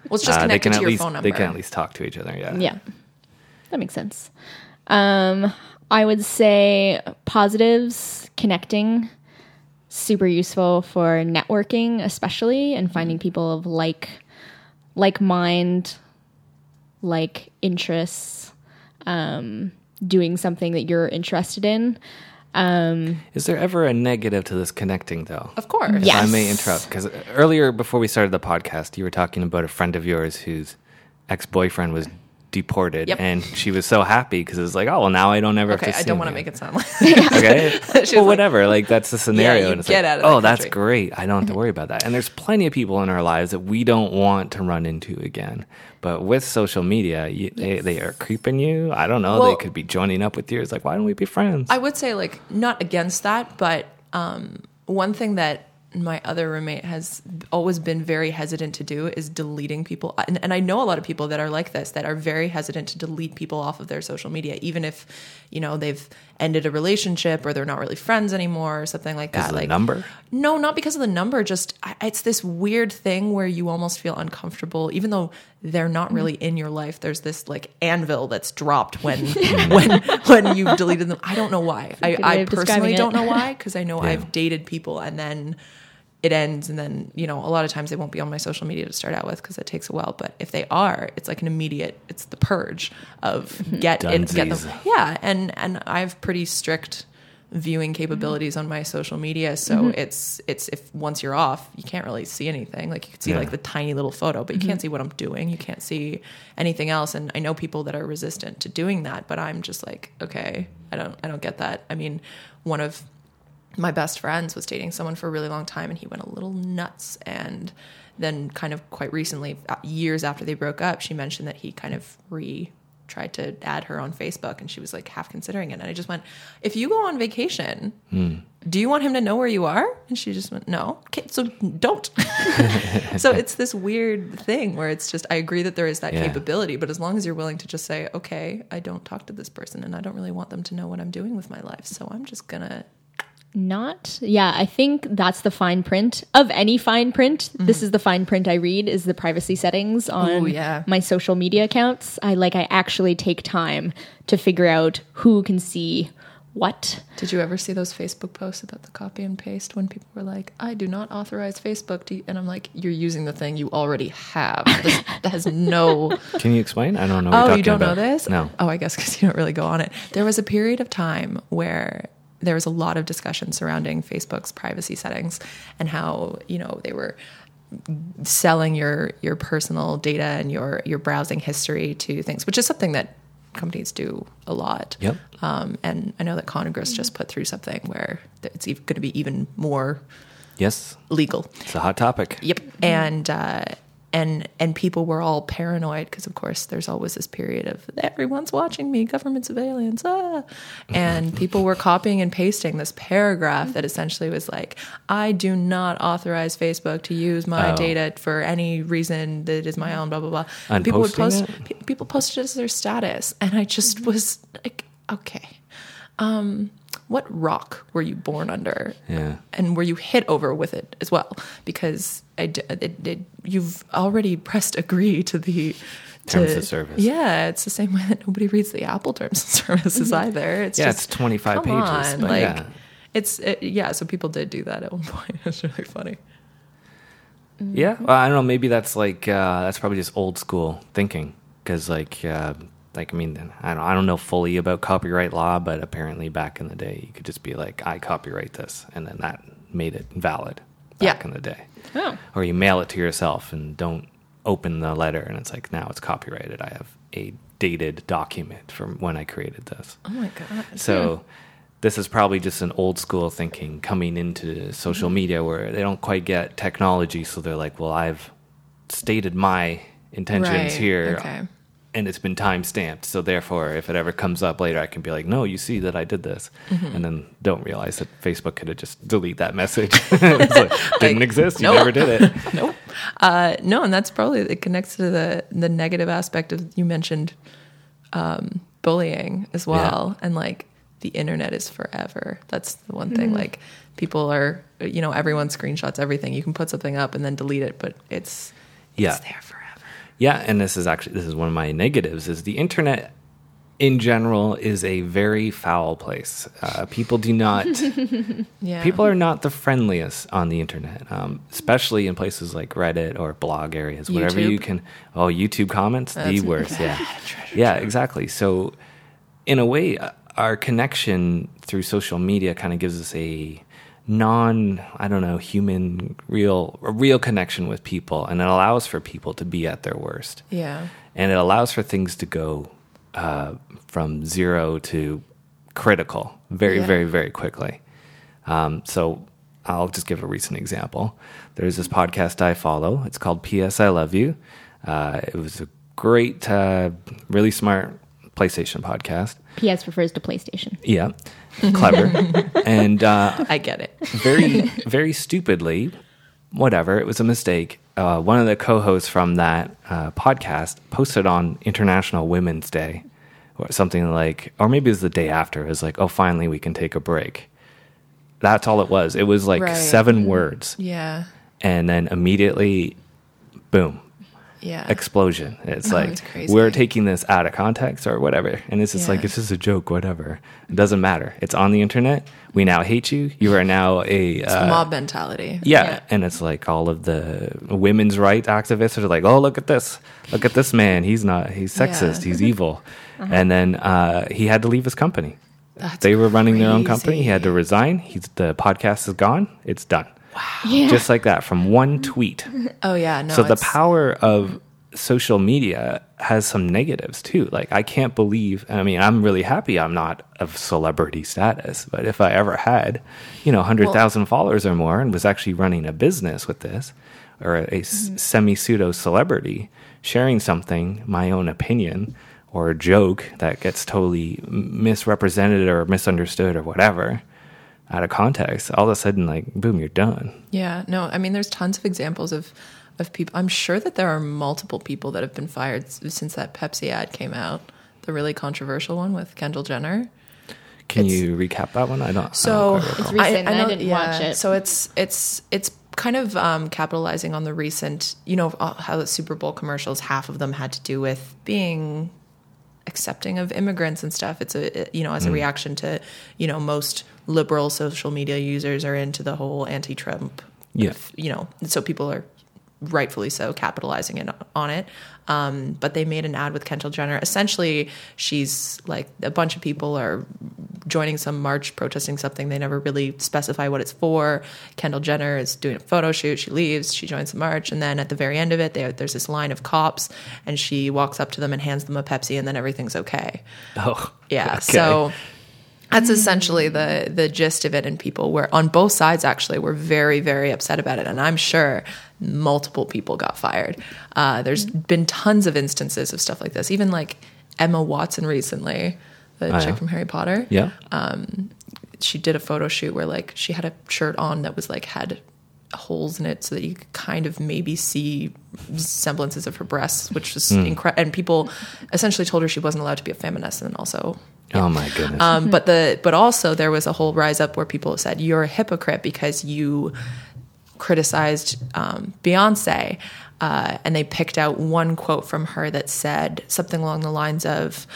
Well, it's just uh, they connected can to at your least phone number. they can at least talk to each other. Yeah. Yeah. That makes sense. Um, I would say positives, connecting, super useful for networking, especially and finding people of like like mind, like interests, um, doing something that you're interested in. Um, Is there ever a negative to this connecting though? Of course. Yeah. If I may Yes. interrupt because earlier before we started the podcast, you were talking about a friend of yours whose ex boyfriend was deported, Yep. and she was so happy because it was like, oh well, now I don't ever. Okay, have to I don't want to make it sound [LAUGHS] like Okay. [LAUGHS] well, like, whatever. Like that's the scenario. you and it's get like, out of oh, that that's great. I don't have to worry about that. And there's plenty of people in our lives that we don't want to run into again. But with social media, you, they, they are creeping you. I don't know. they could be joining up with you. It's like, why don't we be friends? I would say like not against that, but um, one thing that my other roommate has always been very hesitant to do is deleting people. And, and I know a lot of people that are like this that are very hesitant to delete people off of their social media, even if you know they've ended a relationship or they're not really friends anymore or something like that. of the like number? No, not because of the number. Just it's this weird thing where you almost feel uncomfortable, even though they're not really in your life. There's this like anvil that's dropped when [LAUGHS] when when you've deleted them. I don't know why. I, I personally don't know why because I know [LAUGHS] Yeah. I've dated people and then it ends and then you know a lot of times they won't be on my social media to start out with because it takes a while. But if they are it's like an immediate it's the purge of [LAUGHS] get it get them yeah and and i have pretty strict viewing mm-hmm. capabilities on my social media. So mm-hmm. it's it's if once you're off you can't really see anything. Like you can see Yeah. like the tiny little photo but you can't mm-hmm. see what i'm doing. You can't see anything else. And i know people that are resistant to doing that but i'm just like okay i don't i don't get that. I mean one of my best friends was dating someone for a really long time and he went a little nuts. And then kind of quite recently uh, years after they broke up she mentioned that he kind of re tried to add her on facebook and she was like half considering it. And i just went if you go on vacation do you want him to know where you are? And she just went no. Okay so don't. [LAUGHS] So [LAUGHS] it's this weird thing where it's just i agree that there is that Yeah. capability but as long as you're willing to just say okay i don't talk to this person and i don't really want them to know what i'm doing with my life so i'm just gonna Not, yeah, I think that's the fine print of any fine print. This is the fine print I read is the privacy settings on Mm-hmm. Ooh, yeah. my social media accounts. I like I actually take time to figure out who can see what. Did you ever see those Facebook posts about the copy and paste when people were like, "I do not authorize Facebook to," and I'm like, "You're using the thing you already have. This, [LAUGHS] that has no." [LAUGHS] Can you explain? I don't know. What oh, you're you talking don't know this? No. Oh, I guess because you don't really go on it. There was a period of time where there was a lot of discussion surrounding Facebook's privacy settings and how you know they were selling your your personal data and your your browsing history to things, which is something that companies do a lot. Yep. Um, and I know that Congress just put through something where it's going to be even more Yes, legal. it's a hot topic. Yep. And uh, and and people were all paranoid because, of course, there's always this period of everyone's watching me, government surveillance, ah. And [LAUGHS] people were copying and pasting this paragraph that essentially was like, "I do not authorize Facebook to use my Oh. data for any reason that is my own." Blah blah blah. And people would post. pe- people posted it as their status, and I just was like, "Okay." Um, what rock were you born under? Yeah. and were you hit over with it as well? Because I d it, it, you've already pressed agree to the Terms of service. Yeah, it's the same way that nobody reads the Apple terms and [LAUGHS] services either. It's Yeah, just it's 25 come pages, on, but like yeah. it's it, yeah. So people did do that at one [LAUGHS] point. It's really funny. Yeah, well, I don't know. Maybe that's like uh, that's probably just old school thinking because, like, uh, like I mean, I don't, I don't know fully about copyright law, but apparently back in the day, you could just be like, "I copyright this," and then that made it valid back Yeah. in the day. Oh. Or you mail it to yourself and don't open the letter, and it's like now it's copyrighted. I have a dated document from when I created this. Oh my god. So this is probably just an old school thinking coming into social Mm-hmm. media where they don't quite get technology, so they're like, "Well, I've stated my intentions Right, here. okay. And it's been time stamped. So therefore, if it ever comes up later, I can be like, "No, you see that I did this," Mm-hmm. and then don't realize that Facebook could have just delete that message. [LAUGHS] it's like, [LAUGHS] didn't Like, exist. You never did it. [LAUGHS] nope. Uh, no, and that's probably it connects to the the negative aspect of you mentioned um, bullying as well, and like the internet is forever. That's the one thing. Like people are, you know, everyone screenshots everything. You can put something up and then delete it, but it's Yeah. it's there forever. Yeah, and this is actually this is one of my negatives is the internet in general is a very foul place. Uh, people do not [LAUGHS] Yeah, people are not the friendliest on the internet, um, especially in places like Reddit or blog areas, whatever you can. Oh, YouTube comments, the That's worst. [LAUGHS] Yeah, [LAUGHS] yeah, exactly. So, in a way, our connection through social media kind of gives us a non i don't know human real a real connection with people and it allows for people to be at their worst. Yeah, and it allows for things to go uh, from zero to critical very Yeah. very very quickly. Um, so i'll just give a recent example. There's this podcast i follow. It's called ps i love you. Uh, it was a great uh, really smart playstation podcast. PS refers to PlayStation. yeah clever. And uh, [LAUGHS] I get it. very very stupidly whatever it was a mistake uh, one of the co-hosts from that uh, podcast posted on international women's day or something like or maybe it was the day after it was like oh finally we can take a break. That's all it was. It was like Right. seven words. Yeah, and then immediately boom yeah, explosion it's Oh, like it's we're taking this out of context or whatever and it's just like it's just a joke whatever it doesn't matter it's on the internet we now hate you you are now a uh, mob mentality. yeah. Yeah. and it's like all of the women's rights activists are like, "Oh, look at this! Look at this man. He's not. He's sexist. Yeah. He's [LAUGHS] evil." And then uh, he had to leave his company. That's they were running their own company. He had to resign. He's the podcast is gone. It's done. Yeah. Just like that, from one tweet. [LAUGHS] Oh yeah, no. so the power of social media has some negatives too. Like I can't believe. I mean, I'm really happy I'm not of celebrity status, but if I ever had, you know, hundred thousand followers or more, and was actually running a business with this, or a, Mm-hmm. semi pseudo celebrity sharing something, my own opinion or a joke that gets totally misrepresented or misunderstood or whatever out of context, all of a sudden, like, boom, you're done. Yeah, no, I mean, there's tons of examples of of people. I'm sure that there are multiple people that have been fired since that Pepsi ad came out, the really controversial one with Kendall Jenner. Can It's- you recap that one? I don't. So I don't. It's recent, and I didn't watch it. So it's it's it's kind of um, capitalizing on the recent, you know, uh, how the Super Bowl commercials. Half of them had to do with being accepting of immigrants and stuff. It's a you know as a Mm. reaction to you know most liberal social media users are into the whole anti-Trump. Yeah. You know, so people are rightfully so capitalizing it on it. Um, but they made an ad with Kendall Jenner. Essentially, she's like a bunch of people are joining some march protesting something. They never really specify what it's for. Kendall Jenner is doing a photo shoot. She leaves. She joins the march, and then at the very end of it, they, there's this line of cops, and she walks up to them and hands them a Pepsi, and then everything's okay. Oh, Yeah. okay. So that's essentially the the gist of it. And people were on both sides actually were very very upset about it. And I'm sure multiple people got fired. Uh, there's been tons of instances of stuff like this. Even like Emma Watson recently, the Oh, chick yeah? from Harry Potter. yeah. She did a photo shoot where like she had a shirt on that was like had holes in it so that you could kind of maybe see semblances of her breasts, which was incredible. And people essentially told her she wasn't allowed to be a feminist, and then also oh my goodness. um, but the but also there was a whole rise up where people said you're a hypocrite because you criticized um, Beyonce, uh, and they picked out one quote from her that said something along the lines of.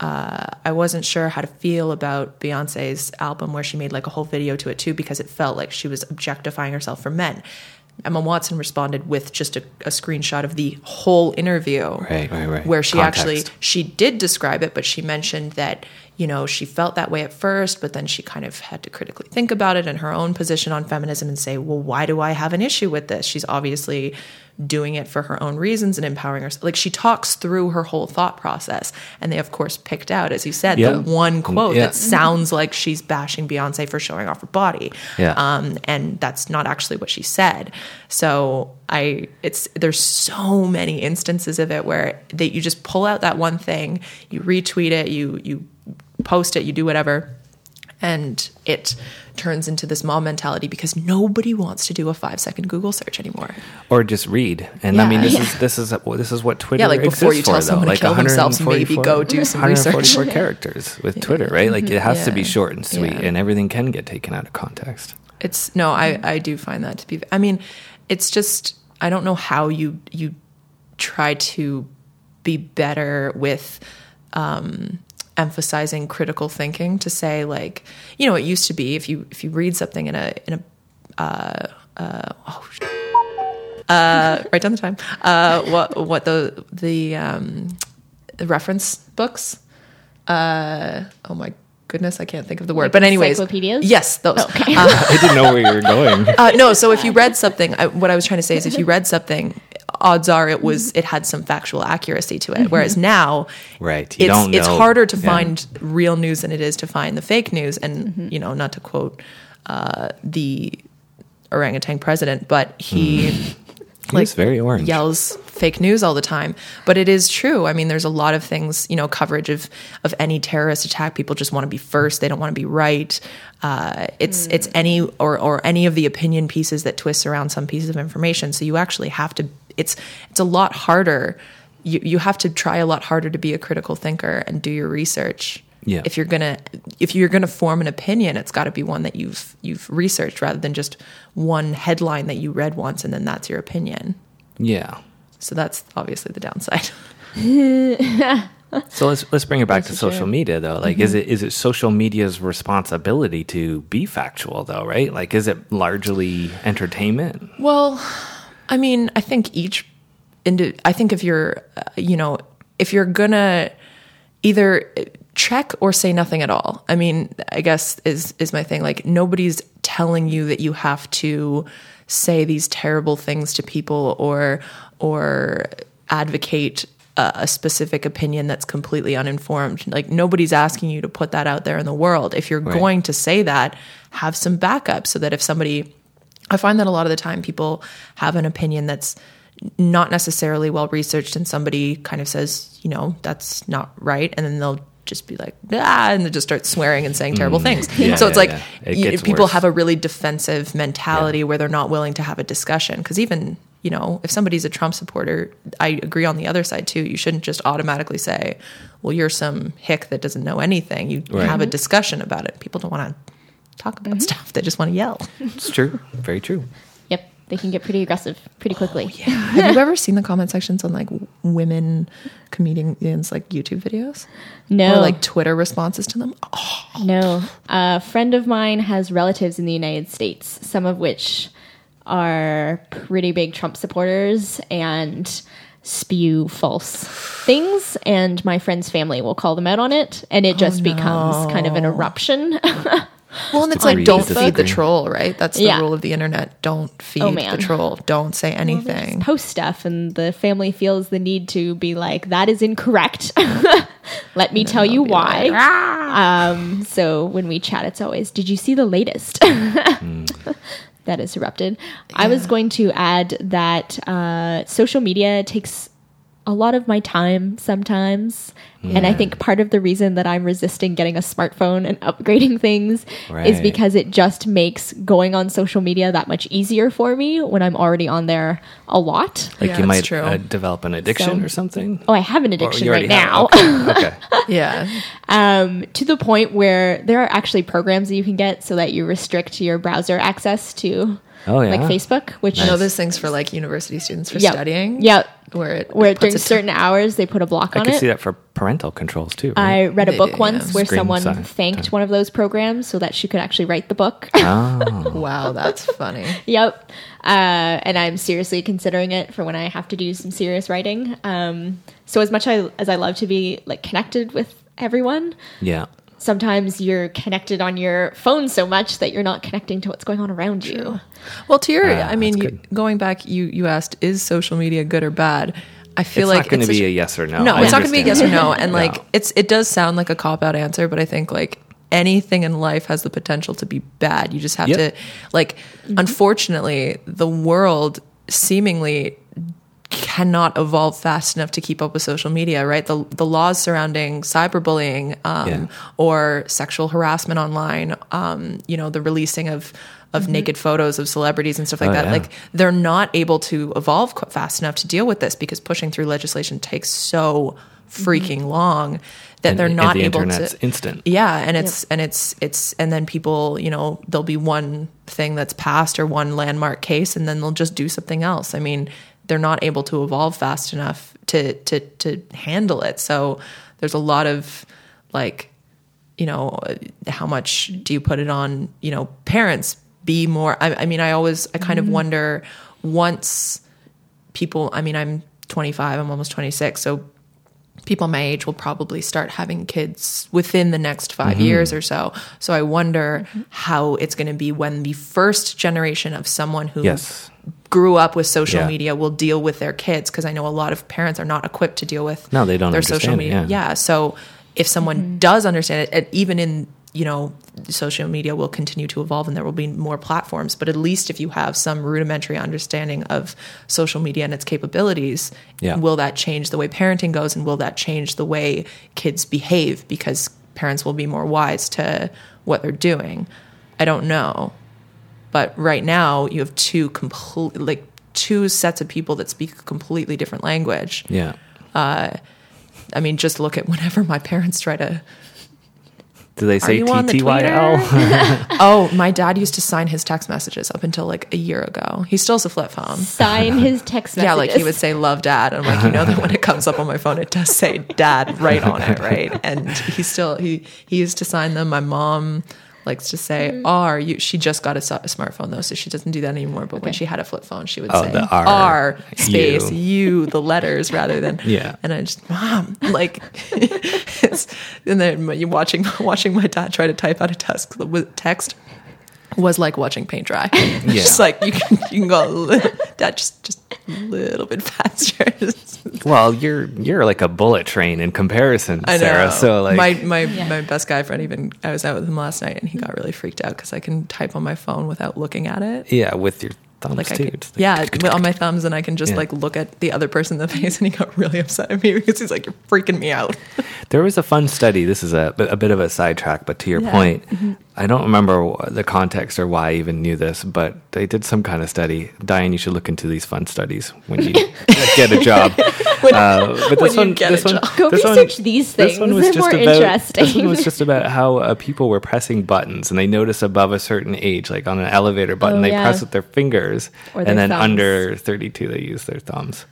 Uh, I wasn't sure how to feel about Beyonce's album where she made like a whole video to it too because it felt like she was objectifying herself for men. Emma Watson responded with just a, a screenshot of the whole interview Right, right, right. where she Context. actually she did describe it, but she mentioned that you know, she felt that way at first, but then she kind of had to critically think about it and her own position on feminism and say, well, why do I have an issue with this? She's obviously doing it for her own reasons and empowering herself. Like she talks through her whole thought process. And they, of course, picked out, as you said, Yeah. the one quote Yeah. that sounds like she's bashing Beyonce for showing off her body. Yeah. Um, and that's not actually what she said. So I, it's, there's so many instances of it where that you just pull out that one thing, you retweet it, you, you post it, you do whatever. And it turns into this mob mentality because nobody wants to do a five second Google search anymore. or just read. And I mean, this Yeah. is this is this is what Twitter Yeah, like before you tell for, someone though. to kill themselves, maybe go do some research. 144 [LAUGHS] characters with Twitter, right? Like it has to be short and sweet, Yeah. and everything can get taken out of context. It's no, I I do find that to be. I mean, it's just I don't know how you you try to be better with um, emphasizing critical thinking to say like you know it used to be if you if you read something in a in a uh, uh, oh, sh- uh, write down the time uh, what what the the um, the reference books uh, oh my goodness I can't think of the word Like but anyways encyclopedias? yes those Okay. [LAUGHS] I didn't know where you were going. [LAUGHS] uh, no, so if you read something, I, what I was trying to say is if you read something, odds are it was it had some factual accuracy to it. Whereas now, Right, you it's it's harder to Yeah. find real news than it is to find the fake news. And you know, not to quote uh, the orangutan president, but he. [LAUGHS] He is very orange. yells fake news all the time. But it is true. I mean there's a lot of things you know coverage of of any terrorist attack. People just want to be first. They don't want to be right. Uh, it's it's any or or any of the opinion pieces that twists around some pieces of information. So you actually have to it's it's a lot harder you you have to try a lot harder to be a critical thinker and do your research Yeah. if you're gonna if you're gonna form an opinion it's got to be one that you've you've researched rather than just one headline that you read once and then that's your opinion Yeah. so that's obviously the downside. [LAUGHS] So let's let's bring it back to That's for social sure. media though. Like, is mm-hmm. it is it social media's responsibility to be factual though? Right? Like, is it largely entertainment? Well, I mean, I think each, indi- I think if you're, uh, you know, if you're gonna either check or say nothing at all. I mean, I guess is is my thing. Like nobody's telling you that you have to say these terrible things to people or or advocate a, a specific opinion that's completely uninformed. Like nobody's asking you to put that out there in the world. If you're Right. going to say that, have some backup so that if somebody I find that a lot of the time people have an opinion that's not necessarily well researched and somebody kind of says, you know, that's not right. And then they'll just be like, ah, and they just start swearing and saying terrible things. Yeah, so it's yeah, like yeah. It you- people worse. have a really defensive mentality where they're not willing to have a discussion. Because even, you know, if somebody's a Trump supporter, I agree on the other side too. You shouldn't just automatically say, well, you're some hick that doesn't know anything. You Right. have a discussion about it. People don't want to talk about mm-hmm. stuff, they just want to yell. It's true. Very true. Yep, they can get pretty aggressive pretty quickly. Oh, yeah. Have you ever seen the comment sections on like women comedians like YouTube videos? No, Or like Twitter responses to them? Oh, [GASPS] no. A friend of mine has relatives in the United States, some of which are pretty big Trump supporters and spew false things. And my friend's family will call them out on it, and it oh, just becomes kind of an eruption. [LAUGHS] well, and it's like don't feed the troll, right? That's the Yeah. rule of the internet. Don't feed Oh, the troll. Don't say anything. post stuff and the family feels the need to be like that is incorrect [LAUGHS] let me tell you why like, um so when we chat it's always did you see the latest [LAUGHS] that is erupted i was going to add that uh, social media takes a lot of my time sometimes and i think part of the reason that i'm resisting getting a smartphone and upgrading things is because it just makes going on social media that much easier for me when i'm already on there a lot Like Yeah, you might uh, develop an addiction So- or something. oh i have an addiction right already have- now Okay. [LAUGHS] okay. Yeah. um, to the point where there are actually programs that you can get so that you restrict your browser access to Oh, yeah. like facebook which I know there's things for like university students for Yep. studying. Yep. Where it where puts during it- certain hours they put a block I on could it see that for parental controls too. I read a book do, once yeah. where Screen someone time. thanked one of those programs so that she could actually write the book. oh, [LAUGHS] Wow, that's funny. [LAUGHS] yep. Uh, and I'm seriously considering it for when I have to do some serious writing. Um, so as much I, as I love to be like connected with everyone, yeah. Sometimes you're connected on your phone so much that you're not connecting to what's going on around you. Well, to your, Ah, I mean, you, going back, you you asked, is social media good or bad? I feel like it's like not going to be a- a yes or no. No, I it's not going to be a yes or no. that. And [LAUGHS] like, No. it's it does sound like a cop out answer, but I think like anything in life has the potential to be bad. You just have Yep. to like. Unfortunately, the world seemingly cannot evolve fast enough to keep up with social media, right? The the laws surrounding cyberbullying um, Yeah. or sexual harassment online, um, you know, the releasing of of naked photos of celebrities and stuff like Oh, that. yeah. Like they're not able to evolve fast enough to deal with this because pushing through legislation takes so freaking long that And- they're and not the able internet's to instant. yeah and it's and it's it's and then people you know there'll be one thing that's passed or one landmark case and then they'll just do something else i mean they're not able to evolve fast enough to to to handle it. So there's a lot of like you know how much do you put it on you know parents? Be more i, I mean i always i kind of mm-hmm. wonder once people i mean i'm 25 i'm almost 26 so people my age will probably start having kids within the next 5 mm-hmm. years or so. So i wonder mm-hmm. how it's going to be when the first generation of someone who Yes. Grew up with social Yeah. media will deal with their kids because i know a lot of parents are not equipped to deal with No, they don't their social understand it, media yeah. yeah so if someone mm-hmm. does understand it and even in you know social media will continue to evolve and there will be more platforms but at least if you have some rudimentary understanding of social media and its capabilities Yeah. will that change the way parenting goes and will that change the way kids behave because parents will be more wise to what they're doing i don't know but right now you have two complete like two sets of people that speak a completely different language Yeah. Uh, I mean, just look at whenever my parents try to. Do they say you on the TTYL? [LAUGHS] Oh, my dad used to sign his text messages up until like a year ago. He still has a flip phone. Sign his text messages. Yeah, like he would say "love dad," and I'm like, you know that when it comes up on my phone, it does say "dad" right on it, right? And he still he he used to sign them. My mom likes to say Mm-hmm. "R." You she just got a smartphone though, so she doesn't do that anymore. But when she had a flip phone, she would Oh, say the R, R space U. U the letters rather than [LAUGHS] Yeah. And I just mom like, [LAUGHS] it's, and then you watching [LAUGHS] watching my dad try to type out a text text was like watching paint dry. [LAUGHS] just like you can you can go a li- that just just a little bit [LAUGHS] faster. well, you're you're like a bullet train in comparison, I know. Sarah. So like, my my Yeah. my best guy friend even I was out with him last night and he got really freaked out because I can type on my phone without looking at it. yeah, with your thumbs Like too. could, It's like- yeah, with- on my thumbs, and I can just Yeah. like look at the other person in the [LAUGHS] face, and he got really upset at me because he's like, "You're freaking me out." There was a fun study. This is a, a bit of a sidetrack, but to your Yeah. point, Mm-hmm. I don't remember the context or why I even knew this, but they did some kind of study. Diane, you should look into these fun studies when you [LAUGHS] get a job. uh, but when you get a job. Go this research these things. this one things. was They're just more about, interesting. This one was just about how uh, people were pressing buttons, and they notice above a certain age, like on an elevator button, Oh, they yeah. press with their fingers, Or and then thumbs. under thirty-two, they use their thumbs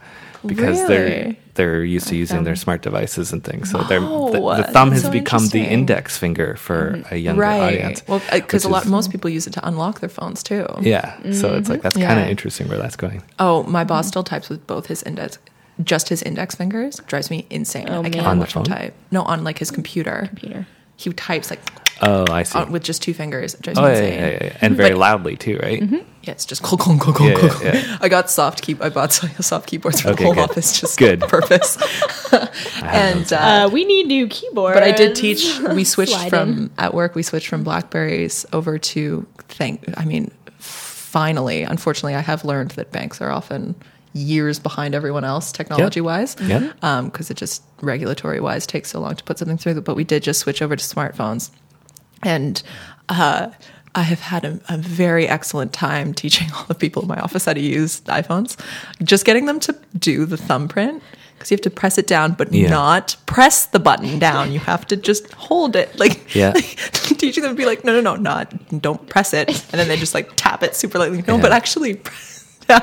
because they're they're used to using their smart devices and things. So they're, the, Oh, the thumb has so become the index finger for a younger audience. Well, because a lot is- most people use it to unlock their phones too. Yeah, so it's like that's kind of Mm-hmm. Interesting where that's going. Oh, my boss still types with both his index, just his index fingers. Drives me insane. Oh, I man. can't On the watch him phone? type. No, on like his computer. Computer. He types like Oh, I see. on, with just two fingers. It drives oh me yeah, yeah, insane. yeah, yeah. and very But- loudly too, right? Yeah, it's just clunk, clunk, clunk, clunk, Yeah, clunk. yeah, yeah. I got soft key. I bought [LAUGHS] soft keyboards for Okay, the whole good. office just Good. on purpose. [LAUGHS] [LAUGHS] and uh, Uh, we need new keyboards. but I did teach. We switched Slide from in. at work. We switched from Blackberries over to thank. I mean, finally, unfortunately, I have learned that banks are often years behind everyone else technology wise. Yep. because it just regulatory wise takes so long to put something through. But we did just switch over to smartphones, and uh, I have had a, a very excellent time teaching all the people in my office how to use iPhones. Just getting them to do the thumbprint because you have to press it down, but Yeah. not press the button down. You have to just hold it. Like Yeah. [LAUGHS] teaching them to be like, no, no, no, not don't press it, and then they just like tap it super lightly. No, Yeah. but actually. [LAUGHS] I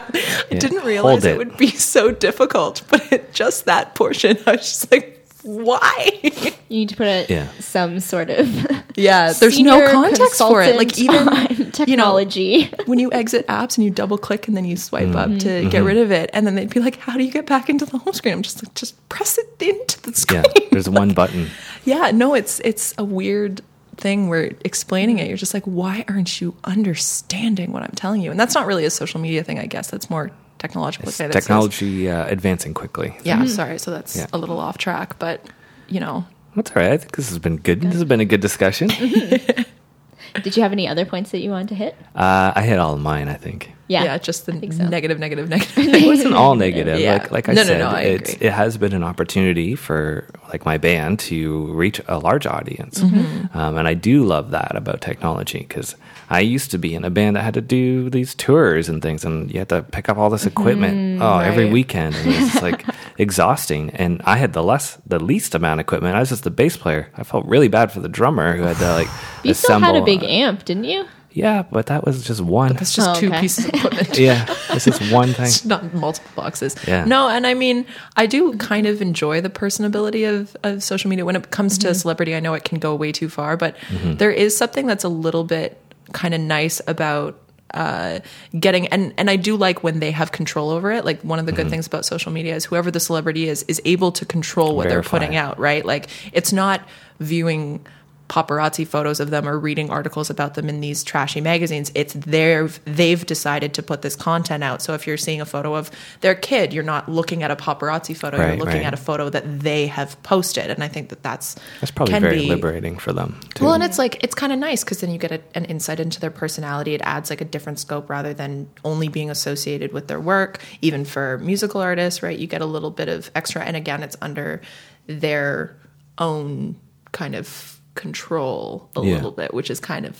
Yeah. didn't realize it. it. would be so difficult, but it, just that portion, I was just like, why? [LAUGHS] You need to put it Yeah. some sort of [LAUGHS] Yeah, there's no context for it. Like even on [LAUGHS] you know, technology. [LAUGHS] when you exit apps and you double click and then you swipe up to Mm-hmm. get rid of it, and then they'd be like, "How do you get back into the home screen?" I'm just like, just press it into the screen. Yeah, there's one button. Yeah, no, it's it's a weird thing where explaining it, you're just like, why aren't you understanding what I'm telling you? And that's not really a social media thing, I guess. That's more technological. It's say that technology uh, advancing quickly. Yeah, sorry. So that's Yeah. a little off track, but you know, That's all right. I think this has been good. This has been a good discussion. [LAUGHS] [LAUGHS] Did you have any other points that you wanted to hit? Uh, I hit all of mine. I think Yeah. yeah, just the so. negative, negative, [LAUGHS] negative. it wasn't all negative. Yeah. Like like I No, no, said, no, I it's it has been an opportunity for like my band to reach a large audience, Mm-hmm. um, and I do love that about technology because I used to be in a band that had to do these tours and things, and you had to pick up all this equipment mm-hmm. oh every weekend, and it was like [LAUGHS] exhausting. And I had the less the least amount of equipment. I was just the bass player. I felt really bad for the drummer who had to [SIGHS] like you still had a big amp, didn't you? Yeah, but that was just one. That's just Oh, two okay. pieces of equipment. [LAUGHS] yeah, this is one thing. It's not multiple boxes. Yeah. No, and I mean, I do kind of enjoy the personability of, of social media. When it comes to mm-hmm. celebrity, I know it can go way too far, but mm-hmm. there is something that's a little bit kind of nice about uh, getting and and I do like when they have control over it. Like one of the good things about social media is whoever the celebrity is is able to control what Verify. they're putting out, right? Like it's not viewing paparazzi photos of them or reading articles about them in these trashy magazines it's their they've decided to put this content out so if you're seeing a photo of their kid you're not looking at a paparazzi photo you're looking right. at a photo that they have posted and i think that that's That's probably very be- liberating for them. Too. well, and it's like it's kind of nice because then you get a, an insight into their personality. It adds like a different scope rather than only being associated with their work. Even for musical artists, right? You get a little bit of extra, and again, it's under their own kind of control a Yeah. little bit, which is kind of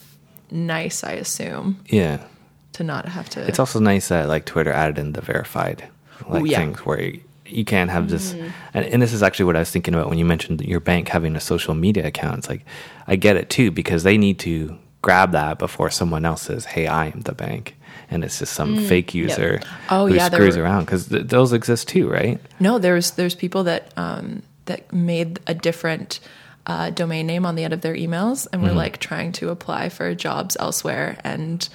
nice, I assume, yeah. to not have to. It's also nice that like Twitter added in the verified like Ooh, yeah. things where you, you can't have this. And, and this is actually what I was thinking about when you mentioned your bank having a social media account. It's like I get it too because they need to grab that before someone else says, "Hey, I am the bank," and it's just some fake user Oh, who yeah, screws were- around because th- those exist too, right? No, there's there's people that um, that made a different uh, domain name on the end of their emails, and were like trying to apply for jobs elsewhere. And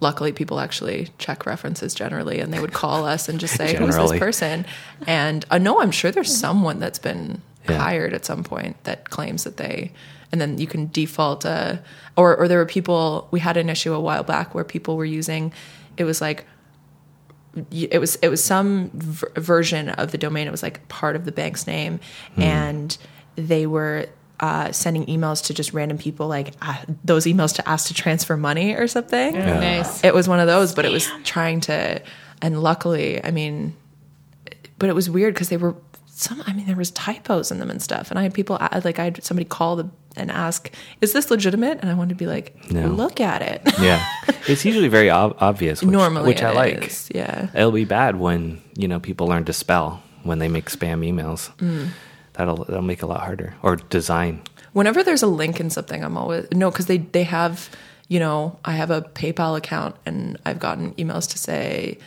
luckily, people actually check references generally, and they would call us and just say, "Who's this person?" And uh, no, I'm sure there's someone that's been Yeah. hired at some point that claims that they. And then you can default, uh, or or there were people. We had an issue a while back where people were using. It was like it was it was some v- version of the domain. It was like part of the bank's name, and they were uh, sending emails to just random people, like uh, those emails to ask to transfer money or something. Nice. It was one of those, but it was trying to. And luckily, I mean, but it was weird because they were some. I mean, there was typos in them and stuff. And I had people like I had somebody call the, and ask, "Is this legitimate?" And I wanted to be like, No. "Look at it." [LAUGHS] Yeah, it's usually very ob- obvious, which, Normally, which I like. is, Yeah. It'll be bad when you know people learn to spell when they make spam emails. Mm. That'll that'll make it a lot harder. Or design. whenever there's a link in something i'm always no because they they have you know i have a paypal account and i've gotten emails to say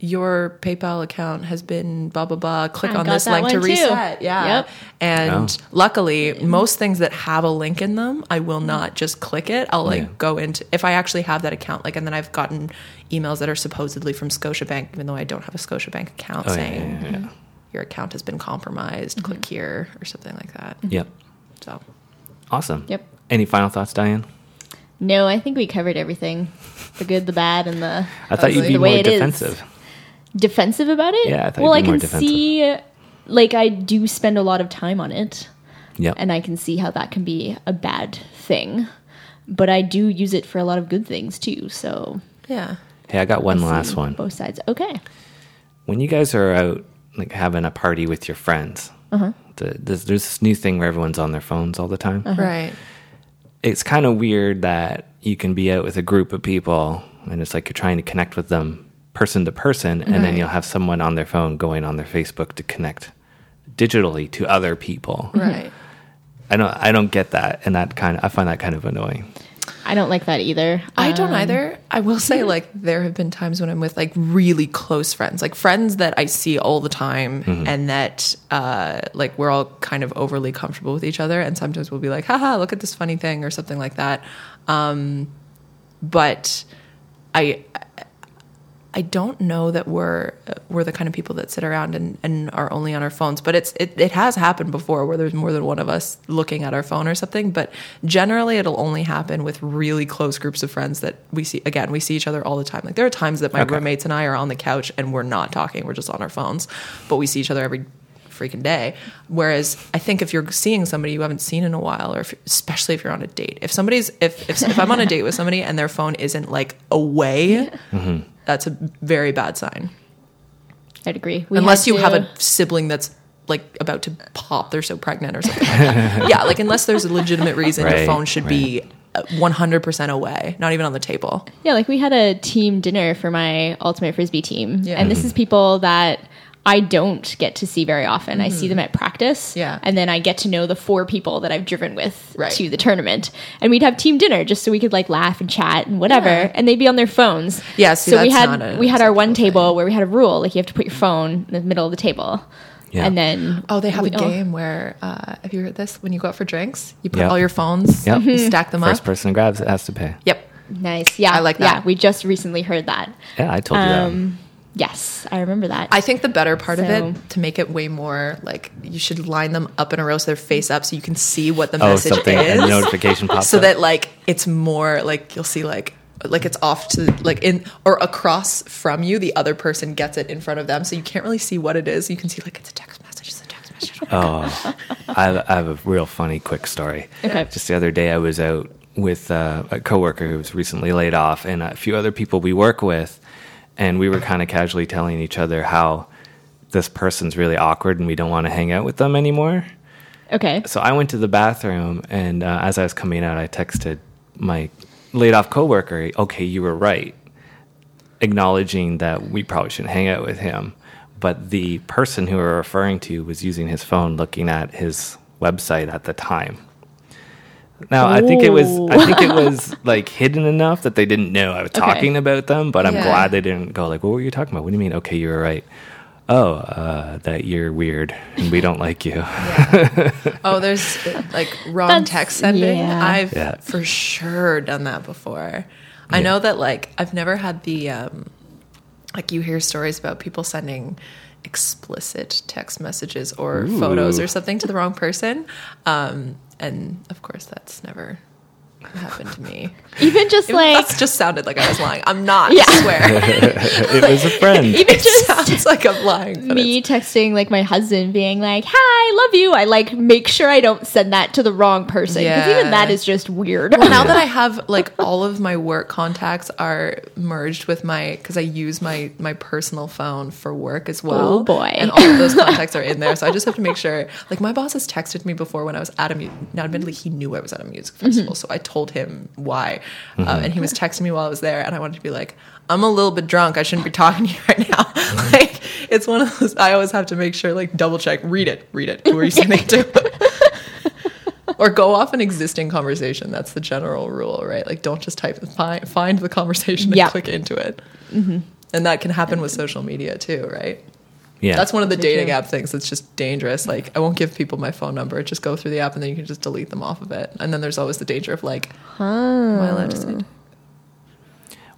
your paypal account has been blah blah blah click I on this link to one too. reset yeah Yep. and Oh. luckily most things that have a link in them i will not just click it i'll like Yeah. go into if i actually have that account like and then i've gotten emails that are supposedly from scotiabank even though i don't have a scotiabank account Oh, yeah, saying yeah, yeah. Your account has been compromised click mm-hmm. here or something like that mm-hmm. Yep. so Awesome. Yep. Any final thoughts, Diane? No, I think we covered everything. The good, the bad, and the I thought you'd be The more way it is. defensive. defensive about it. Yeah, I thought well, I you'd be more can defensive. see, like, I do spend a lot of time on it, Yep. and I can see how that can be a bad thing. But I do use it for a lot of good things too. So yeah hey, I got one I last one. Both sides. Okay. When you guys are out like having a party with your friends, Uh-huh. the, there's, there's this new thing where everyone's on their phones all the time. right It's kind of weird that you can be out with a group of people and it's like you're trying to connect with them person to person, and then you'll have someone on their phone going on their Facebook to connect digitally to other people. Right. [LAUGHS] I don't I don't get that, and that kind of I find that kind of annoying. I don't like that either. I don't Um, either. I will say, [LAUGHS] like, there have been times when I'm with like really close friends, like friends that I see all the time, and that uh, like we're all kind of overly comfortable with each other. And sometimes we'll be like, haha, look at this funny thing or something like that. Um, but I. I don't know that we're we're the kind of people that sit around and, and are only on our phones, but it's it, it has happened before where there's more than one of us looking at our phone or something. But generally, it'll only happen with really close groups of friends that we see. Again, we see each other all the time. Like there are times that my Okay. roommates and I are on the couch and we're not talking; we're just on our phones, but we see each other every freaking day. Whereas I think if you're seeing somebody you haven't seen in a while, or if, especially if you're on a date, if somebody's if if, if I'm on a date with somebody and their phone isn't like away, [LAUGHS] mm-hmm. That's a very bad sign. I'd agree. We unless had you have a sibling that's like about to pop, they're so pregnant or something like that. [LAUGHS] yeah, like unless there's a legitimate reason your phone should be uh, 100% away, not even on the table. Yeah, like we had a team dinner for my ultimate frisbee team, Yeah. and this is people that I don't get to see very often. I see them at practice, Mm-hmm. Yeah. and then I get to know the four people that I've driven with Right. to the tournament, and we'd have team dinner just so we could like laugh and chat and whatever, Yeah. and they'd be on their phones. Yeah, see, so we had not we had our one acceptable table where we had a rule like you have to put your phone in the middle of the table, Yeah. and then Oh, they have we- a game where, uh, have you heard this? When you go out for drinks, you put Yep. all your phones, Yep. you stack them First up. person grabs it has to pay. Yep. Nice, yeah, I like that. Yeah, we just recently heard that. Yeah, I told you Um, yes, I remember that. I think the better part of it to make it way more like you should line them up in a row so they're face up so you can see what the that. Oh, message something is. a notification pops so up. that like it's more like you'll see like like it's off to like in or across from you the other person gets it in front of them so you can't really see what it is you can see like it's a text message it's a text message Oh, I have, I have a real funny quick story. Okay. Just the other day, I was out with uh, a coworker who was recently laid off, and a few other people we work with, and we were kind of casually telling each other how this person's really awkward, and we don't want to hang out with them anymore. okay, So I went to the bathroom, and uh, as I was coming out, I texted my laid off coworker, "Okay, you were right," acknowledging that we probably shouldn't hang out with him. But the person who we were referring to was using his phone, looking at his website at the time. Now I think it was I think it was [LAUGHS] like hidden enough that they didn't know I was Okay. talking about them. But I'm Yeah. glad they didn't go like, "What were you talking about? What do you mean? Okay, you were right." Oh, uh, that you're weird and we don't like you. [LAUGHS] oh there's like wrong That's- text sending yeah. i've Yeah. for sure done that before i Yeah. know that like i've never had the um like you hear stories about people sending explicit text messages or Ooh. photos or something to the wrong person um and of course that's never happened to me even just like that just sounded like i was lying i'm not Yeah. I swear [LAUGHS] it was a friend. [LAUGHS] even it just sounds like i'm lying but me texting like my husband being like hi love you i like make sure i don't send that to the wrong person because even that is just weird Well, now that I [LAUGHS] have like all of my work contacts are merged with my because I use my my personal phone for work as well. Oh, boy. And all of those contacts are in there, so I just have to make sure. Like my boss has texted me before when I was at a mu- now admittedly he knew I was at a music festival, mm-hmm. so I told him why, uh, and he was texting me while I was there, and I wanted to be like. I'm a little bit drunk. I shouldn't be talking to you right now. [LAUGHS] like it's one of those. I always have to make sure, like, double check, read it, read it. Who are you [LAUGHS] sending it to? [LAUGHS] or go off an existing conversation. That's the general rule, right? Like, don't just type find, find the conversation and click into it. And that can happen with social media too, right? Yeah. That's one of the Me dating app things that's just dangerous. Like, I won't give people my phone number. Just go through the app and then you can just delete them off of it. And then there's always the danger of like, am I allowed to say?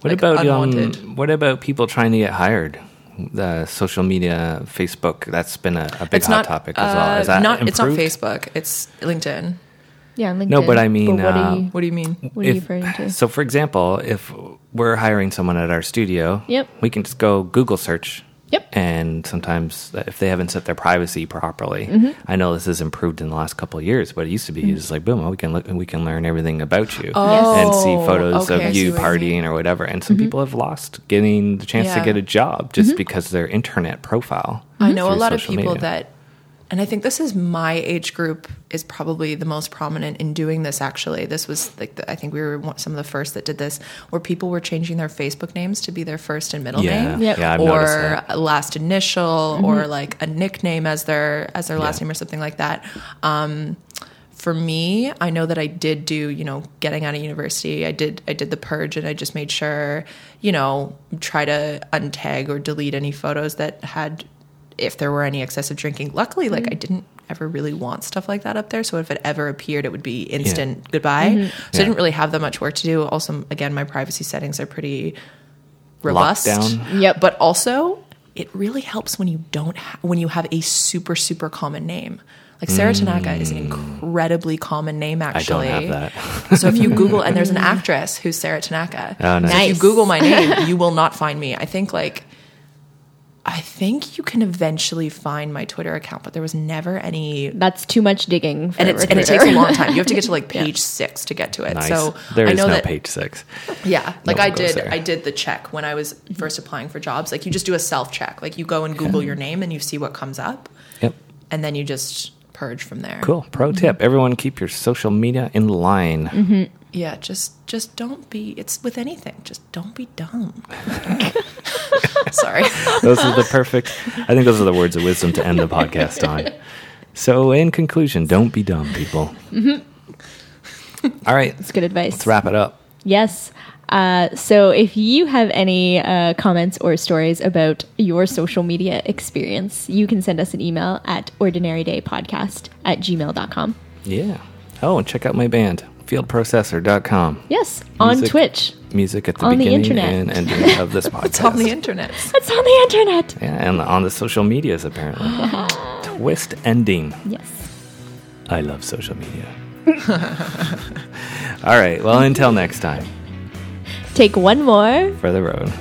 What like, about um, what about people trying to get hired? The social media, Facebook, that's been a, a big It's hot not topic as well. uh, Is that not? It's not? Facebook. It's LinkedIn. yeah on No, but I mean, what, uh, are you, What do you mean? what are you referring to So, for example, if we're hiring someone at our studio, Yep. we can just go Google search. Yep. And sometimes, uh, if they haven't set their privacy properly, Mm-hmm. I know this has improved in the last couple of years, but it used to be just mm-hmm. like boom, we can look, we can learn everything about you and see Oh, photos okay, of you what you partying or whatever. And some mm-hmm. people have lost getting the chance to get a job just mm-hmm. because their internet profile. I know a lot of people media. that, and I think this is my age group is probably the most prominent in doing this. Actually, this was like the, I think we were some of the first that did this, where people were changing their Facebook names to be their first and middle Yeah, name, Yep. yeah, I've or that. a last initial, or like a nickname as their as their last Yeah. name or something like that. Um, for me, I know that I did do, you know, getting out of university, I did I did the purge and I just made sure, you know, try to untag or delete any photos that had if there were any excessive drinking. Luckily, like I didn't ever really want stuff like that up there, so if it ever appeared, it would be instant goodbye. So I didn't really have that much work to do. Also, again, my privacy settings are pretty robust. Lockdown. Yep. But also, it really helps when you don't ha- when you have a super super common name. Like Sarah Tanaka is an incredibly common name, Mm. I don't actually. have that. so if you Google, and there's an [LAUGHS] actress who's Sarah Tanaka. Oh, nice. So if you Google my name, you will not find me. I think like, I think you can eventually find my Twitter account, but there was never any. That's too much digging for And, it's, and it takes a long time. You have to get to [LAUGHS] like page six to get to it. Nice. So there I is know no that page six. yeah, like No I did. there. I did the check when I was mm-hmm. first applying for jobs. Like you just do a self check. Like you go and Google your name and you see what comes up, Yep. and then you just purge from there. Cool. Pro tip: mm-hmm. Everyone keep your social media in line. Mm-hmm. Yeah, just just don't be. It's with anything. Just don't be dumb. [LAUGHS] Sorry. Those are the perfect. I think those are the words of wisdom to end the podcast on. So, in conclusion, don't be dumb, people. All right, That's good advice. let's wrap it up. Yes. Uh, so if you have any uh, comments or stories about your social media experience, you can send us an email at ordinarydaypodcast at gmail.com. Yeah. Oh, and check out my band, fieldprocessor.com. Yes, on Music. Twitch. Music at the On the beginning internet. and ending of this podcast. [LAUGHS] It's on the internet. It's on the internet. Yeah, and on the social medias, apparently. [LAUGHS] Twist ending. Yes. I love social media. [LAUGHS] All right. Well, until next time, Take one more. for the road.